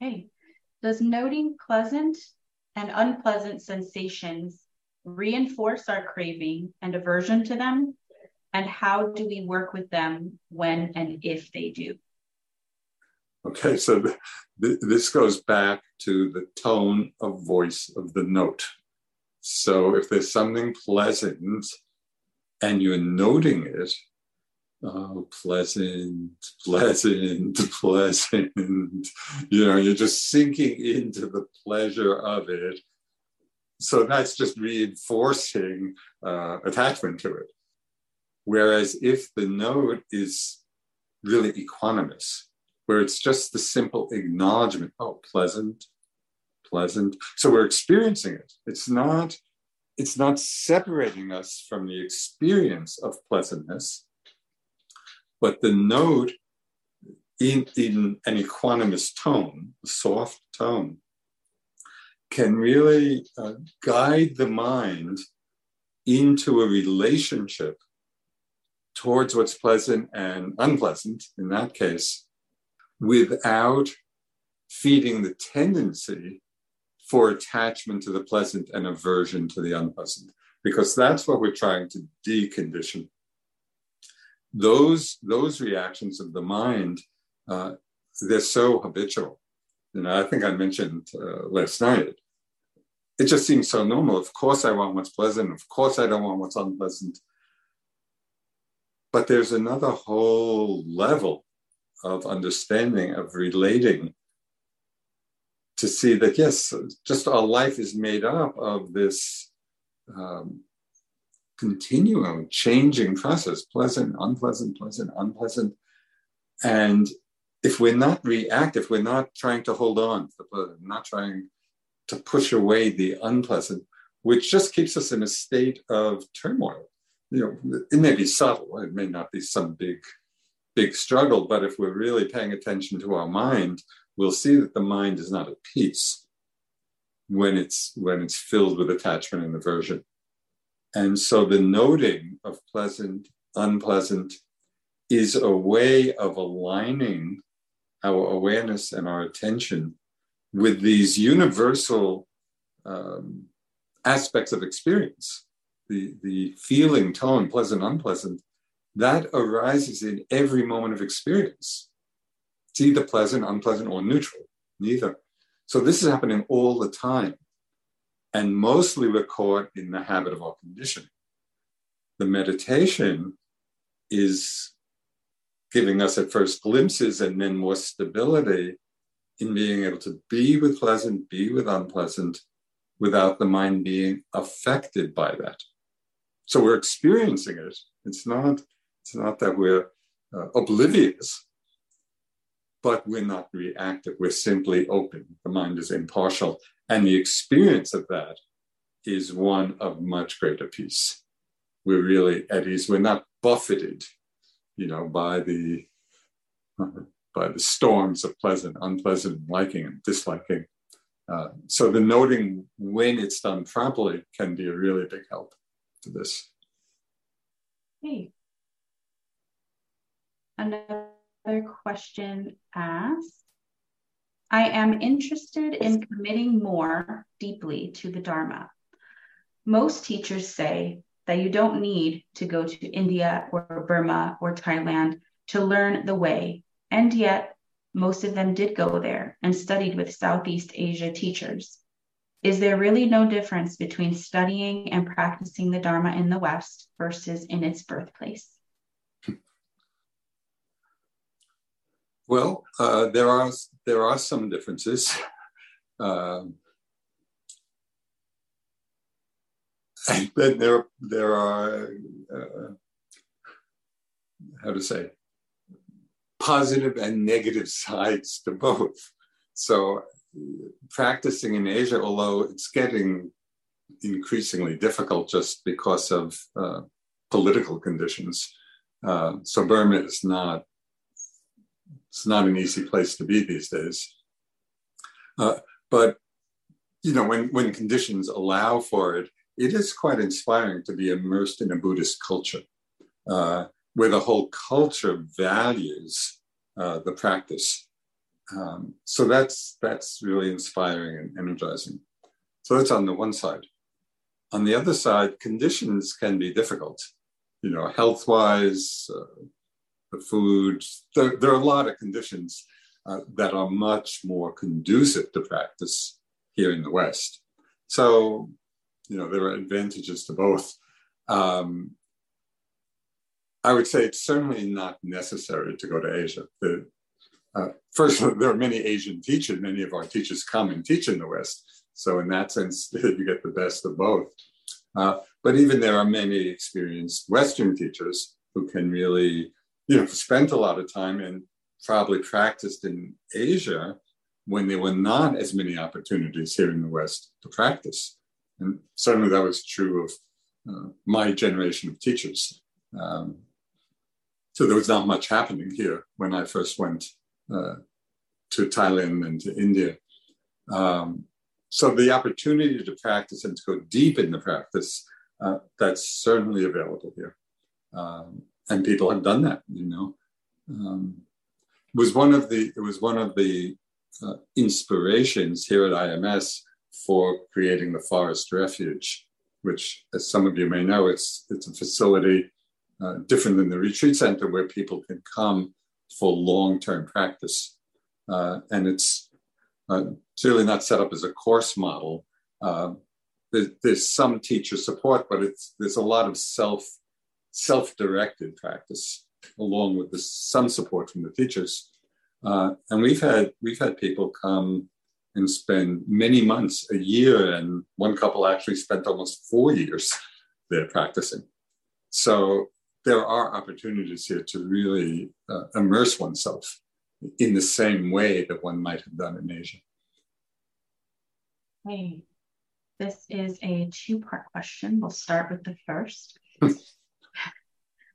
Speaker 2: Hey, does noting pleasant and unpleasant sensations reinforce our craving and aversion to them? And how do we work with them when and if they do?
Speaker 1: Okay, so th- th- this goes back to the tone of voice of the note. So if there's something pleasant and you're noting it, oh, pleasant, pleasant, pleasant, you know, you're just sinking into the pleasure of it. So that's just reinforcing uh, attachment to it. Whereas if the note is really equanimous, where it's just the simple acknowledgement, oh, pleasant, pleasant. So we're experiencing it. It's not, it's not separating us from the experience of pleasantness, but the note in, in an equanimous tone, a soft tone, can really uh, guide the mind into a relationship towards what's pleasant and unpleasant in that case without feeding the tendency for attachment to the pleasant and aversion to the unpleasant, because that's what we're trying to decondition. Those, those reactions of the mind, uh, they're so habitual. You know, I think I mentioned uh, last night, it just seems so normal. Of course, I want what's pleasant. Of course, I don't want what's unpleasant. But there's another whole level of understanding, of relating to see that yes, just our life is made up of this um, continuum, changing process, pleasant, unpleasant, pleasant, unpleasant. And if we're not reactive, we're not trying to hold on to the pleasant, not trying to push away the unpleasant, which just keeps us in a state of turmoil. You know, it may be subtle, it may not be some big, big struggle, but if we're really paying attention to our mind, we'll see that the mind is not at peace when it's when it's filled with attachment and aversion. And so the noting of pleasant, unpleasant, is a way of aligning our awareness and our attention with these universal um, aspects of experience the, the feeling, tone, pleasant, unpleasant, that arises in every moment of experience. It's either pleasant, unpleasant, or neutral, neither. So this is happening all the time. And mostly we're caught in the habit of our conditioning. The meditation is giving us at first glimpses and then more stability in being able to be with pleasant, be with unpleasant, without the mind being affected by that. So we're experiencing it. It's not, it's not that we're uh, oblivious, but we're not reactive. We're simply open. The mind is impartial. And the experience of that is one of much greater peace. We're really at ease. We're not buffeted, you know, by the by the storms of pleasant, unpleasant, liking and disliking. Uh, so the noting when it's done properly can be a really big help to this.
Speaker 2: Hey. Another question asked. I am interested in committing more deeply to the Dharma. Most teachers say that you don't need to go to India or Burma or Thailand to learn the way, and yet most of them did go there and studied with Southeast Asia teachers. Is there really no difference between studying and practicing the Dharma in the West versus in its birthplace?
Speaker 1: Well, uh, there are there are some differences. Um, and then there there are uh, how to say positive and negative sides to both. So practicing in Asia, although it's getting increasingly difficult just because of uh, political conditions. Uh, so Burma is not it's not an easy place to be these days. Uh, but you know, when when conditions allow for it, it is quite inspiring to be immersed in a Buddhist culture, uh, where the whole culture values uh, the practice um, so that's that's really inspiring and energizing. So that's on the one side. On the other side, conditions can be difficult. You know, health-wise, uh, the food. There, there, are a lot of conditions uh, that are much more conducive to practice here in the West. So, you know, there are advantages to both. Um, I would say it's certainly not necessary to go to Asia. The, uh, first, there are many Asian teachers. Many of our teachers come and teach in the West. So, in that sense, you get the best of both. Uh, but even there are many experienced Western teachers who can really, you know, spent a lot of time and probably practiced in Asia when there were not as many opportunities here in the West to practice. And certainly that was true of uh, my generation of teachers. Um, so there was not much happening here when I first went uh, to Thailand and to India. Um, so the opportunity to practice and to go deep in the practice, uh, that's certainly available here. Um, and people have done that, you know. Um, it was one of the it was one of the uh, inspirations here at IMS for creating the Forest Refuge, which, as some of you may know, it's it's a facility uh, different than the retreat center where people can come for long-term practice. Uh, and it's, uh, it's not set up as a course model. Uh, there, there's some teacher support, but it's there's a lot of self self-directed practice along with the, some support from the teachers. Uh, and we've had we've had people come and spend many months, a year, and one couple actually spent almost four years there practicing. So there are opportunities here to really uh, immerse oneself in the same way that one might have done in Asia.
Speaker 2: Hey, this is a two part question. We'll start with the first.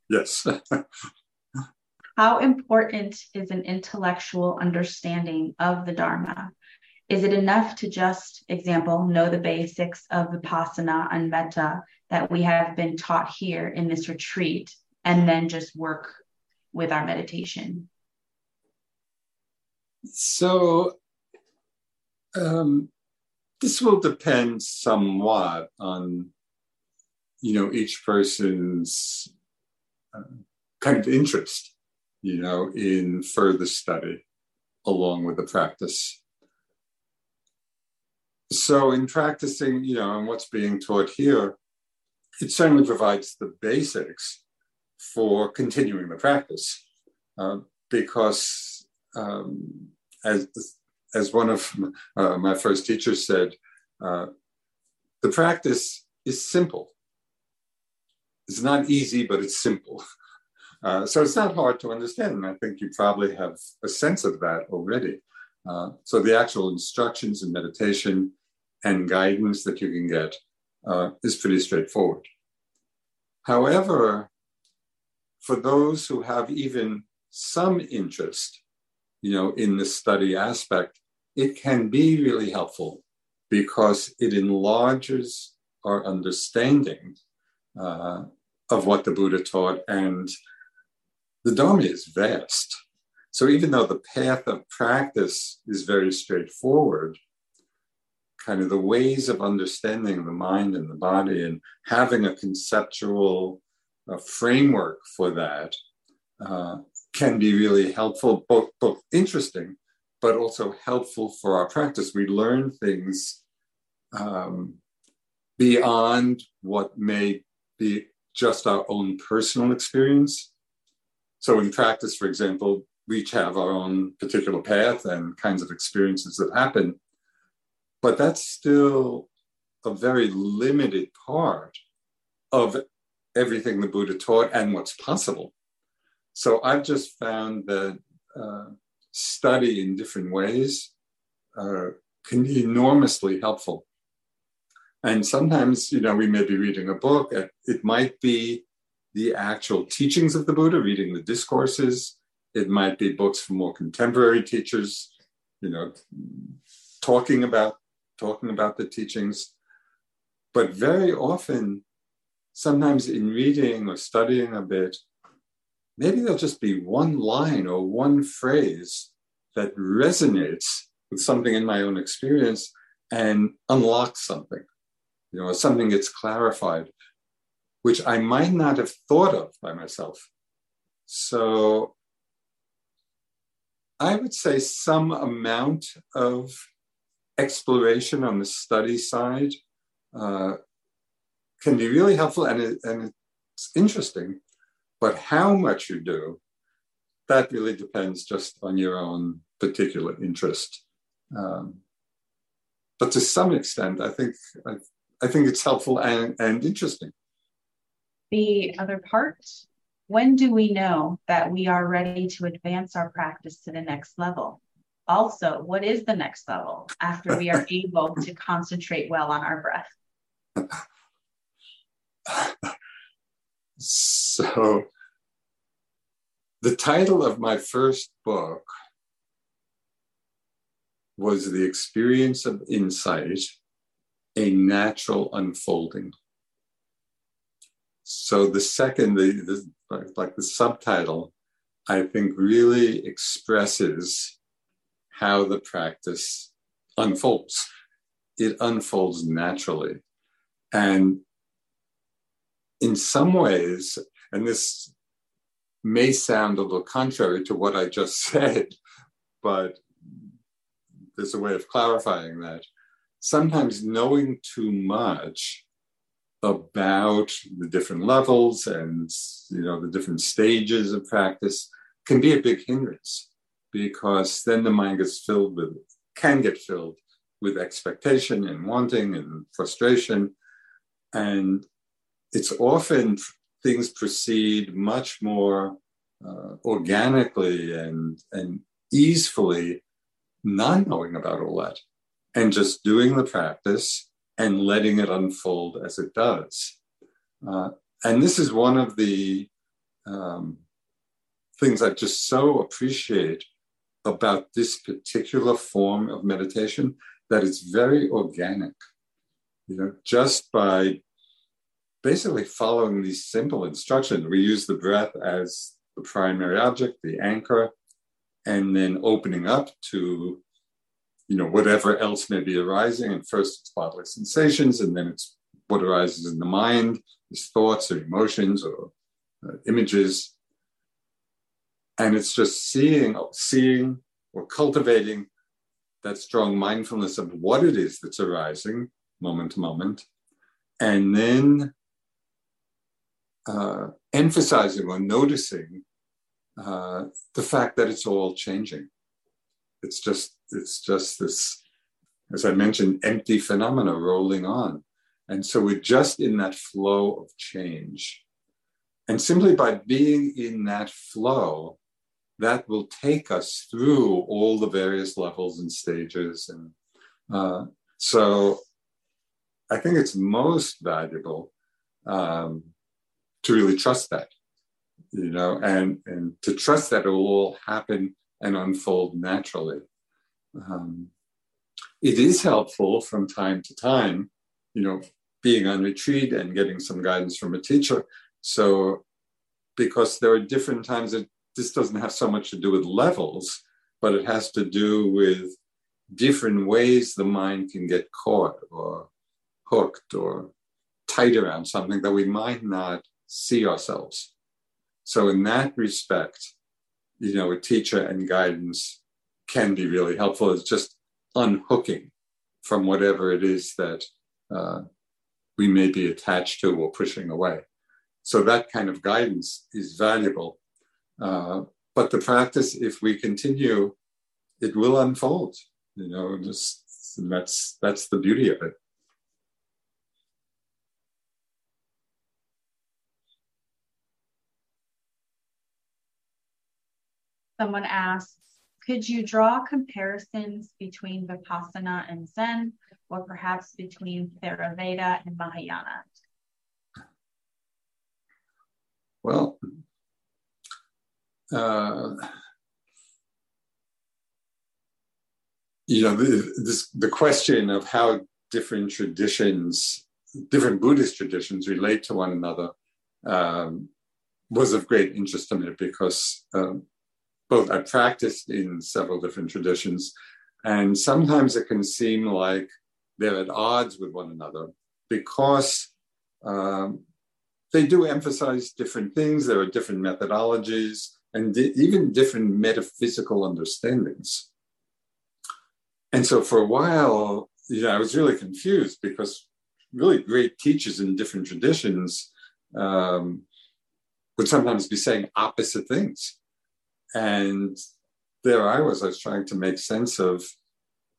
Speaker 1: yes.
Speaker 2: How important is an intellectual understanding of the Dharma? Is it enough to just, example, know the basics of Vipassana and Metta that we have been taught here in this retreat and then just work with our meditation?
Speaker 1: So, um, this will depend somewhat on, you know, each person's kind of interest, you know, in further study along with the practice. So, in practicing, you know, and what's being taught here, it certainly provides the basics for continuing the practice uh, because um, as as one of uh, my first teachers said, uh, the practice is simple. It's not easy, but it's simple. Uh, so it's not hard to understand. And I think you probably have a sense of that already. Uh, so the actual instructions and meditation and guidance that you can get uh, is pretty straightforward. However, for those who have even some interest, you know, in the study aspect, it can be really helpful because it enlarges our understanding uh, of what the Buddha taught. And the Dharma is vast. So even though the path of practice is very straightforward, kind of the ways of understanding the mind and the body and having a conceptual uh, framework for that uh, can be really helpful, both, both interesting, but also helpful for our practice. We learn things um, beyond what may be just our own personal experience. So, in practice, for example, we each have our own particular path and kinds of experiences that happen, but that's still a very limited part of everything the Buddha taught and what's possible. So I've just found that uh, study in different ways uh, can be enormously helpful. And sometimes, you know, we may be reading a book, it might be the actual teachings of the Buddha, reading the discourses. It might be books from more contemporary teachers, you know, talking about talking about the teachings. But very often, sometimes in reading or studying a bit, maybe there'll just be one line or one phrase that resonates with something in my own experience and unlocks something. You know, something gets clarified, which I might not have thought of by myself. So I would say some amount of exploration on the study side uh, can be really helpful and, it, and it's interesting. But how much you do, that really depends just on your own particular interest. Um, but to some extent, I think I, I think it's helpful and, and interesting.
Speaker 2: The other part, when do we know that we are ready to advance our practice to the next level? Also, what is the next level after we are able to concentrate well on our breath?
Speaker 1: so, the title of my first book was The Experience of Insight, a Natural Unfolding. So, the second, the, the like the subtitle, I think really expresses how the practice unfolds. It unfolds naturally. And in some ways, and this may sound a little contrary to what I just said, but there's a way of clarifying that. Sometimes knowing too much about the different levels and you know the different stages of practice can be a big hindrance because then the mind gets filled with can get filled with expectation and wanting and frustration. And it's often things proceed much more uh, organically and and easily not knowing about all that and just doing the practice and letting it unfold as it does uh, and this is one of the um, things i just so appreciate about this particular form of meditation that it's very organic you know just by basically following these simple instructions. We use the breath as the primary object, the anchor, and then opening up to you know whatever else may be arising and first it's bodily sensations and then it's what arises in the mind his thoughts or emotions or uh, images and it's just seeing seeing or cultivating that strong mindfulness of what it is that's arising moment to moment and then uh, emphasizing or noticing uh, the fact that it's all changing. It's just it's just this, as I mentioned, empty phenomena rolling on, and so we're just in that flow of change, and simply by being in that flow, that will take us through all the various levels and stages, and uh, so I think it's most valuable um, to really trust that you know, and and to trust that it will all happen and unfold naturally. Um, it is helpful from time to time, you know, being on retreat and getting some guidance from a teacher. So, because there are different times that this doesn't have so much to do with levels, but it has to do with different ways the mind can get caught or hooked or tight around something that we might not see ourselves. So, in that respect, you know, a teacher and guidance can be really helpful. is just unhooking from whatever it is that uh, we may be attached to or pushing away. So, that kind of guidance is valuable. Uh, but the practice, if we continue, it will unfold. You know, just that's that's the beauty of it.
Speaker 2: Someone asks, could you draw comparisons between Vipassana and Zen, or perhaps between Theravada and Mahayana?
Speaker 1: Well, uh, you know, the, this, the question of how different traditions, different Buddhist traditions relate to one another um, was of great interest to me because um, both I practiced in several different traditions, and sometimes it can seem like they're at odds with one another because um, they do emphasize different things. There are different methodologies and di- even different metaphysical understandings. And so for a while, you know, I was really confused because really great teachers in different traditions um, would sometimes be saying opposite things. And there I was, I was trying to make sense of,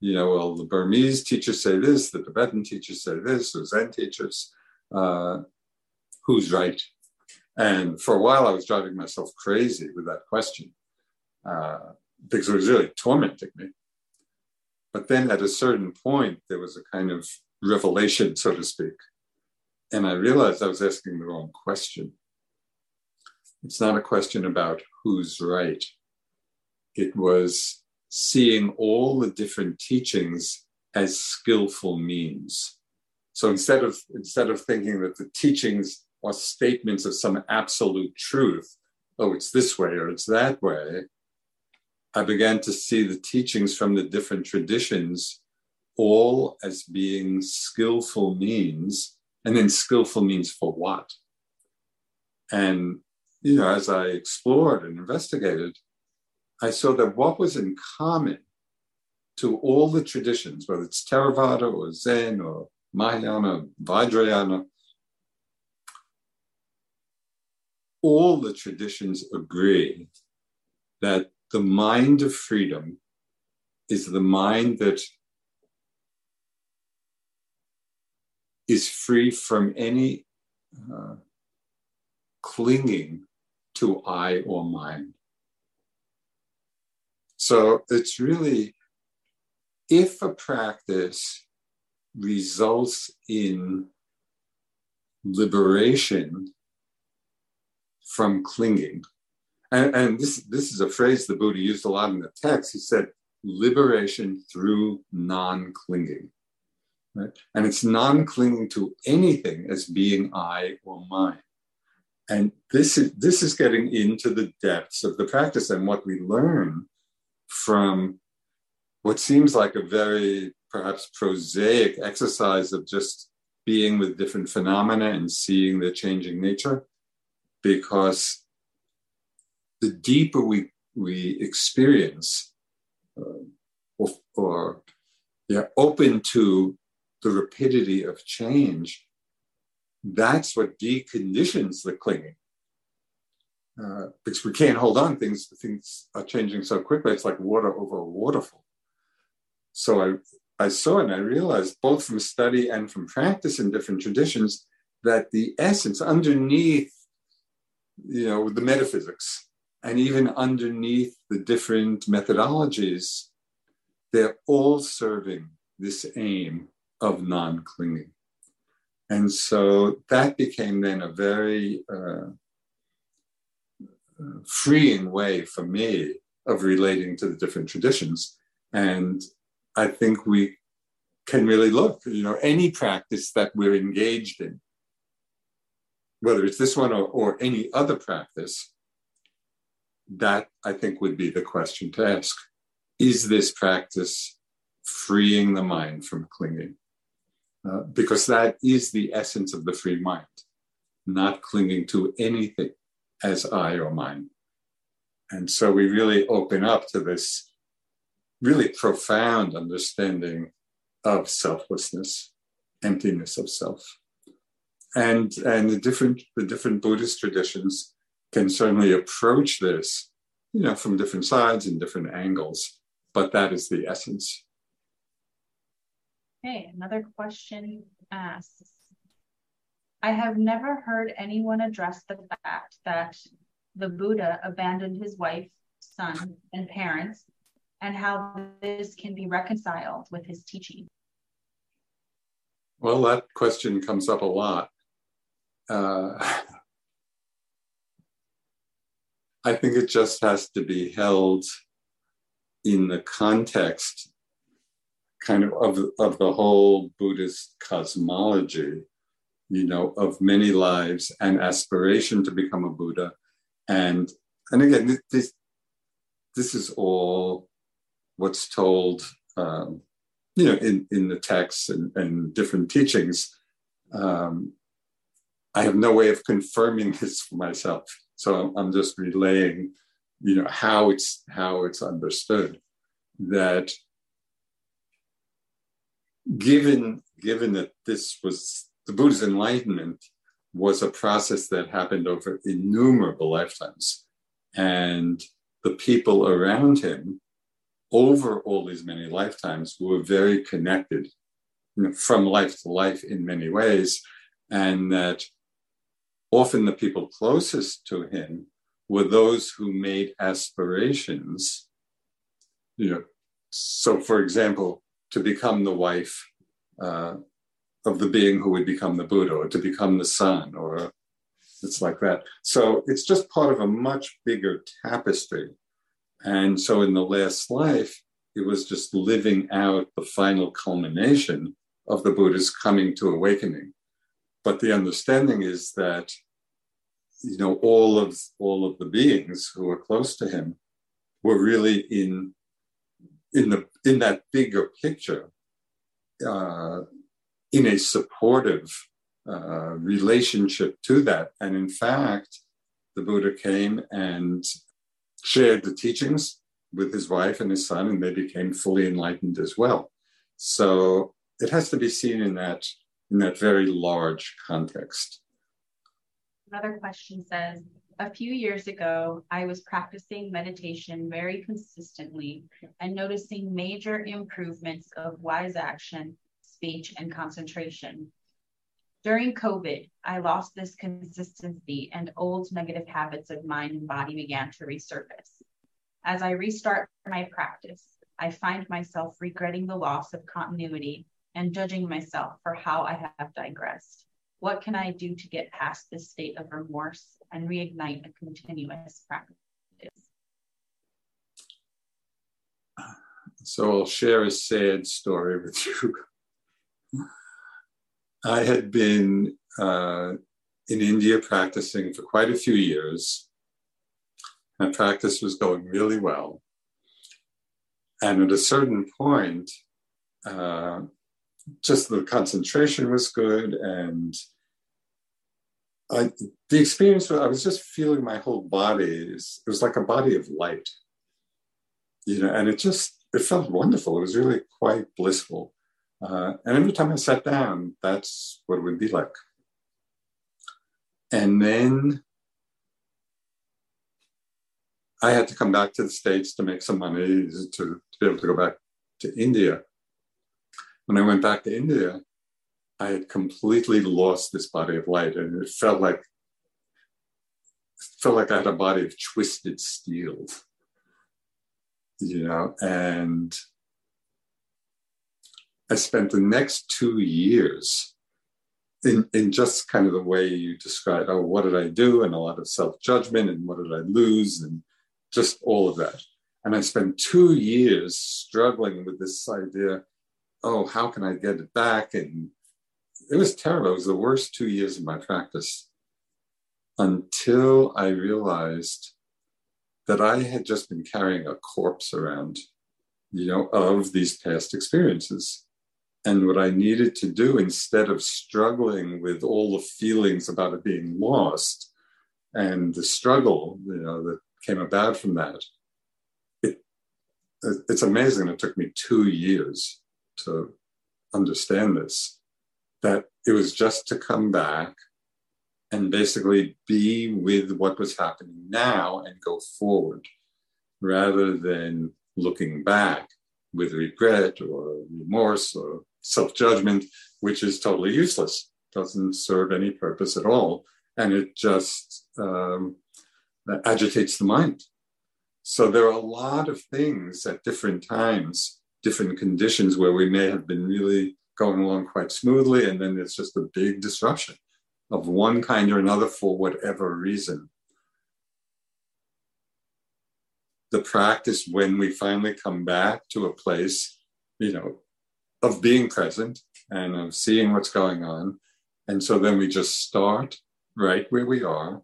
Speaker 1: you know, well, the Burmese teachers say this, the Tibetan teachers say this, the Zen teachers, uh, who's right? And for a while, I was driving myself crazy with that question uh, because it was really tormenting me. But then at a certain point, there was a kind of revelation, so to speak. And I realized I was asking the wrong question. It's not a question about who's right. It was seeing all the different teachings as skillful means. So instead of instead of thinking that the teachings are statements of some absolute truth, oh, it's this way or it's that way, I began to see the teachings from the different traditions all as being skillful means, and then skillful means for what? And you know, as I explored and investigated, I saw that what was in common to all the traditions, whether it's Theravada or Zen or Mahayana, Vajrayana, all the traditions agree that the mind of freedom is the mind that is free from any uh, clinging to I or mine. So it's really, if a practice results in liberation from clinging, and, and, this, this is a phrase the Buddha used a lot in the text. He said, liberation through non clinging. Right? And it's non clinging to anything as being I or mine. And this is, this is getting into the depths of the practice and what we learn from what seems like a very perhaps prosaic exercise of just being with different phenomena and seeing their changing nature. Because the deeper we, we experience uh, or, or yeah, open to the rapidity of change, that's what deconditions the clinging. Uh, because we can't hold on, things things are changing so quickly. It's like water over a waterfall. So I I saw and I realized both from study and from practice in different traditions that the essence underneath, you know, the metaphysics and even underneath the different methodologies, they're all serving this aim of non-clinging. And so that became then a very uh, freeing way for me of relating to the different traditions. And I think we can really look, you know, any practice that we're engaged in, whether it's this one or, or any other practice, that I think would be the question to ask. Is this practice freeing the mind from clinging? Uh, because that is the essence of the free mind, not clinging to anything as I or mine. And so we really open up to this really profound understanding of selflessness, emptiness of self. And, and the different the different Buddhist traditions can certainly approach this, you know, from different sides and different angles, but that is the essence.
Speaker 2: Okay, another question asks I have never heard anyone address the fact that the Buddha abandoned his wife, son, and parents, and how this can be reconciled with his teaching.
Speaker 1: Well, that question comes up a lot. Uh, I think it just has to be held in the context kind of of, of the whole Buddhist cosmology, you know, of many lives and aspiration to become a Buddha. And and again, this this is all what's told, um, you know, in, in the texts and, and different teachings. Um, I have no way of confirming this for myself, so I'm, I'm just relaying, you know, how it's how it's understood that given given that this was the Buddha's enlightenment was a process that happened over innumerable lifetimes, and the people around him over all these many lifetimes were very connected you know, from life to life in many ways, and that often the people closest to him were those who made aspirations you know. So for example to become the wife uh, of the being who would become the Buddha, or to become the son, or it's like that. So it's just part of a much bigger tapestry. And so in the last life, it was just living out the final culmination of the Buddha's coming to awakening. But the understanding is that you know all of all of the beings who were close to him were really in in the in that bigger picture uh, in a supportive uh, relationship to that. And in fact, the Buddha came and shared the teachings with his wife and his son, and they became fully enlightened as well. So it has to be seen in that in that very large context.
Speaker 2: Another question says, a few years ago, I was practicing meditation very consistently and noticing major improvements of wise action, speech, and concentration. During COVID, I lost this consistency and old negative habits of mind and body began to resurface. As I restart my practice, I find myself regretting the loss of continuity and judging myself for how I have digressed. What can I do to get past this state of remorse and reignite a continuous practice?
Speaker 1: So I'll share a sad story with you. I had been uh, in India practicing for quite a few years. My practice was going really well. And at a certain point, uh, just the concentration was good and I, the experience I was just feeling my whole body it was like a body of light you know and it just it felt wonderful. It was really quite blissful. Uh, and every time I sat down that's what it would be like. And then I had to come back to the States to make some money to, to be able to go back to India. When I went back to India, I had completely lost this body of light, and it felt like felt like I had a body of twisted steel, you know. And I spent the next two years in in just kind of the way you described. Oh, what did I do? And a lot of self judgment, and what did I lose, and just all of that. And I spent two years struggling with this idea oh, how can I get it back? And it was terrible. It was the worst two years of my practice until I realized that I had just been carrying a corpse around, you know, of these past experiences. And what I needed to do instead of struggling with all the feelings about it being lost and the struggle, you know, that came about from that, it, it's amazing. It took me two years to understand this that it was just to come back and basically be with what was happening now and go forward rather than looking back with regret or remorse or self judgment, which is totally useless, doesn't serve any purpose at all. And it just um, agitates the mind. So there are a lot of things at different times different conditions where we may have been really going along quite smoothly, and then it's just a big disruption of one kind or another for whatever reason. The practice, when we finally come back to a place, you know, of being present and of seeing what's going on. And so then we just start right where we are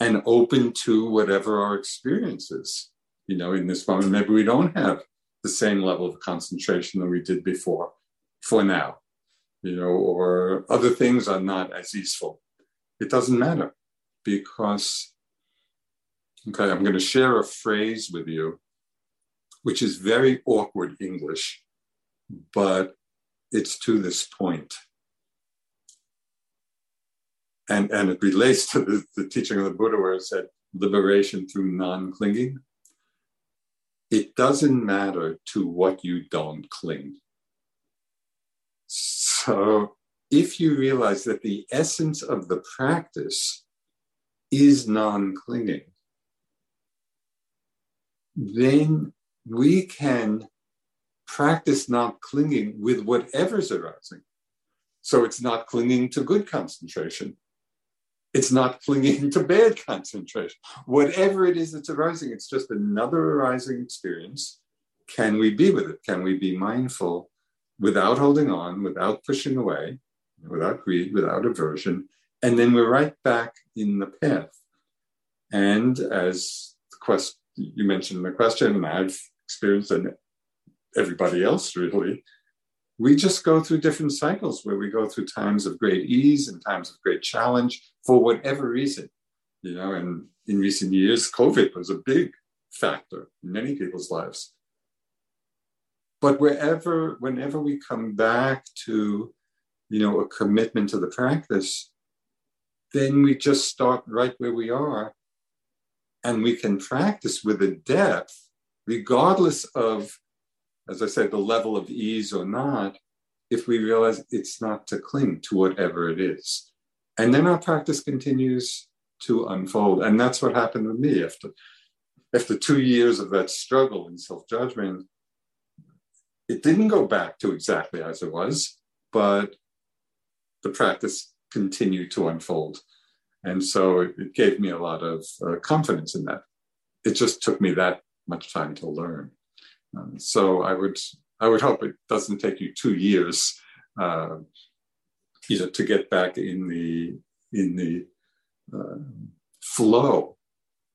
Speaker 1: and open to whatever our experience is. You know, in this moment, maybe we don't have the same level of concentration that we did before for now, you know, or other things are not as useful. It doesn't matter because, okay, I'm going to share a phrase with you, which is very awkward English, but it's to this point. And, and it relates to the, the teaching of the Buddha, where it said liberation through non clinging it doesn't matter to what you don't cling. So if you realize that the essence of the practice is non clinging, then we can practice not clinging with whatever's arising. So it's not clinging to good concentration. It's not clinging to bad concentration. Whatever it is that's arising, it's just another arising experience. Can we be with it? Can we be mindful without holding on, without pushing away, without greed, without aversion? And then we're right back in the path. And as the quest, you mentioned in the question, and I've experienced, and everybody else really, we just go through different cycles where we go through times of great ease and times of great challenge for whatever reason. You know, and in recent years, COVID was a big factor in many people's lives. But wherever, whenever we come back to, you know, a commitment to the practice, then we just start right where we are and we can practice with a depth, regardless of as I said, the level of ease or not, if we realize it's not to cling to whatever it is. And then our practice continues to unfold. And that's what happened with me after, after two years of that struggle and self judgment. It didn't go back to exactly as it was, but the practice continued to unfold. And so it, gave me a lot of uh, confidence in that. It just took me that much time to learn. Um, so I would I would hope it doesn't take you two years, uh, you know, to get back in the in the uh, flow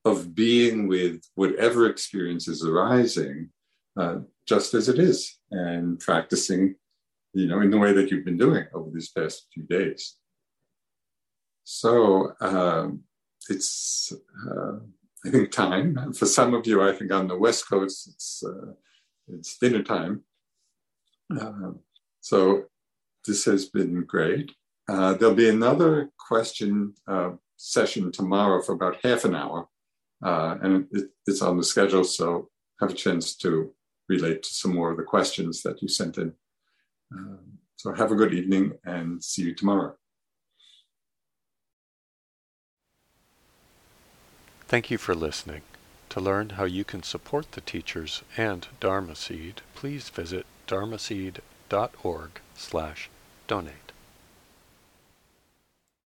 Speaker 1: of being with whatever experience is arising, uh, just as it is, and practicing, you know, in the way that you've been doing over these past few days. So um, it's, uh, I think, time for some of you. I think on the West Coast, it's uh, it's dinner time. Uh, so this has been great. Uh, there'll be another question uh, session tomorrow for about half an hour, uh, and it, it's on the schedule, so have a chance to relate to some more of the questions that you sent in. Um, so have a good evening and see you tomorrow.
Speaker 3: Thank you for listening. To learn how you can support the teachers and Dharma Seed, please visit dharma dharmaseed.org slash donate.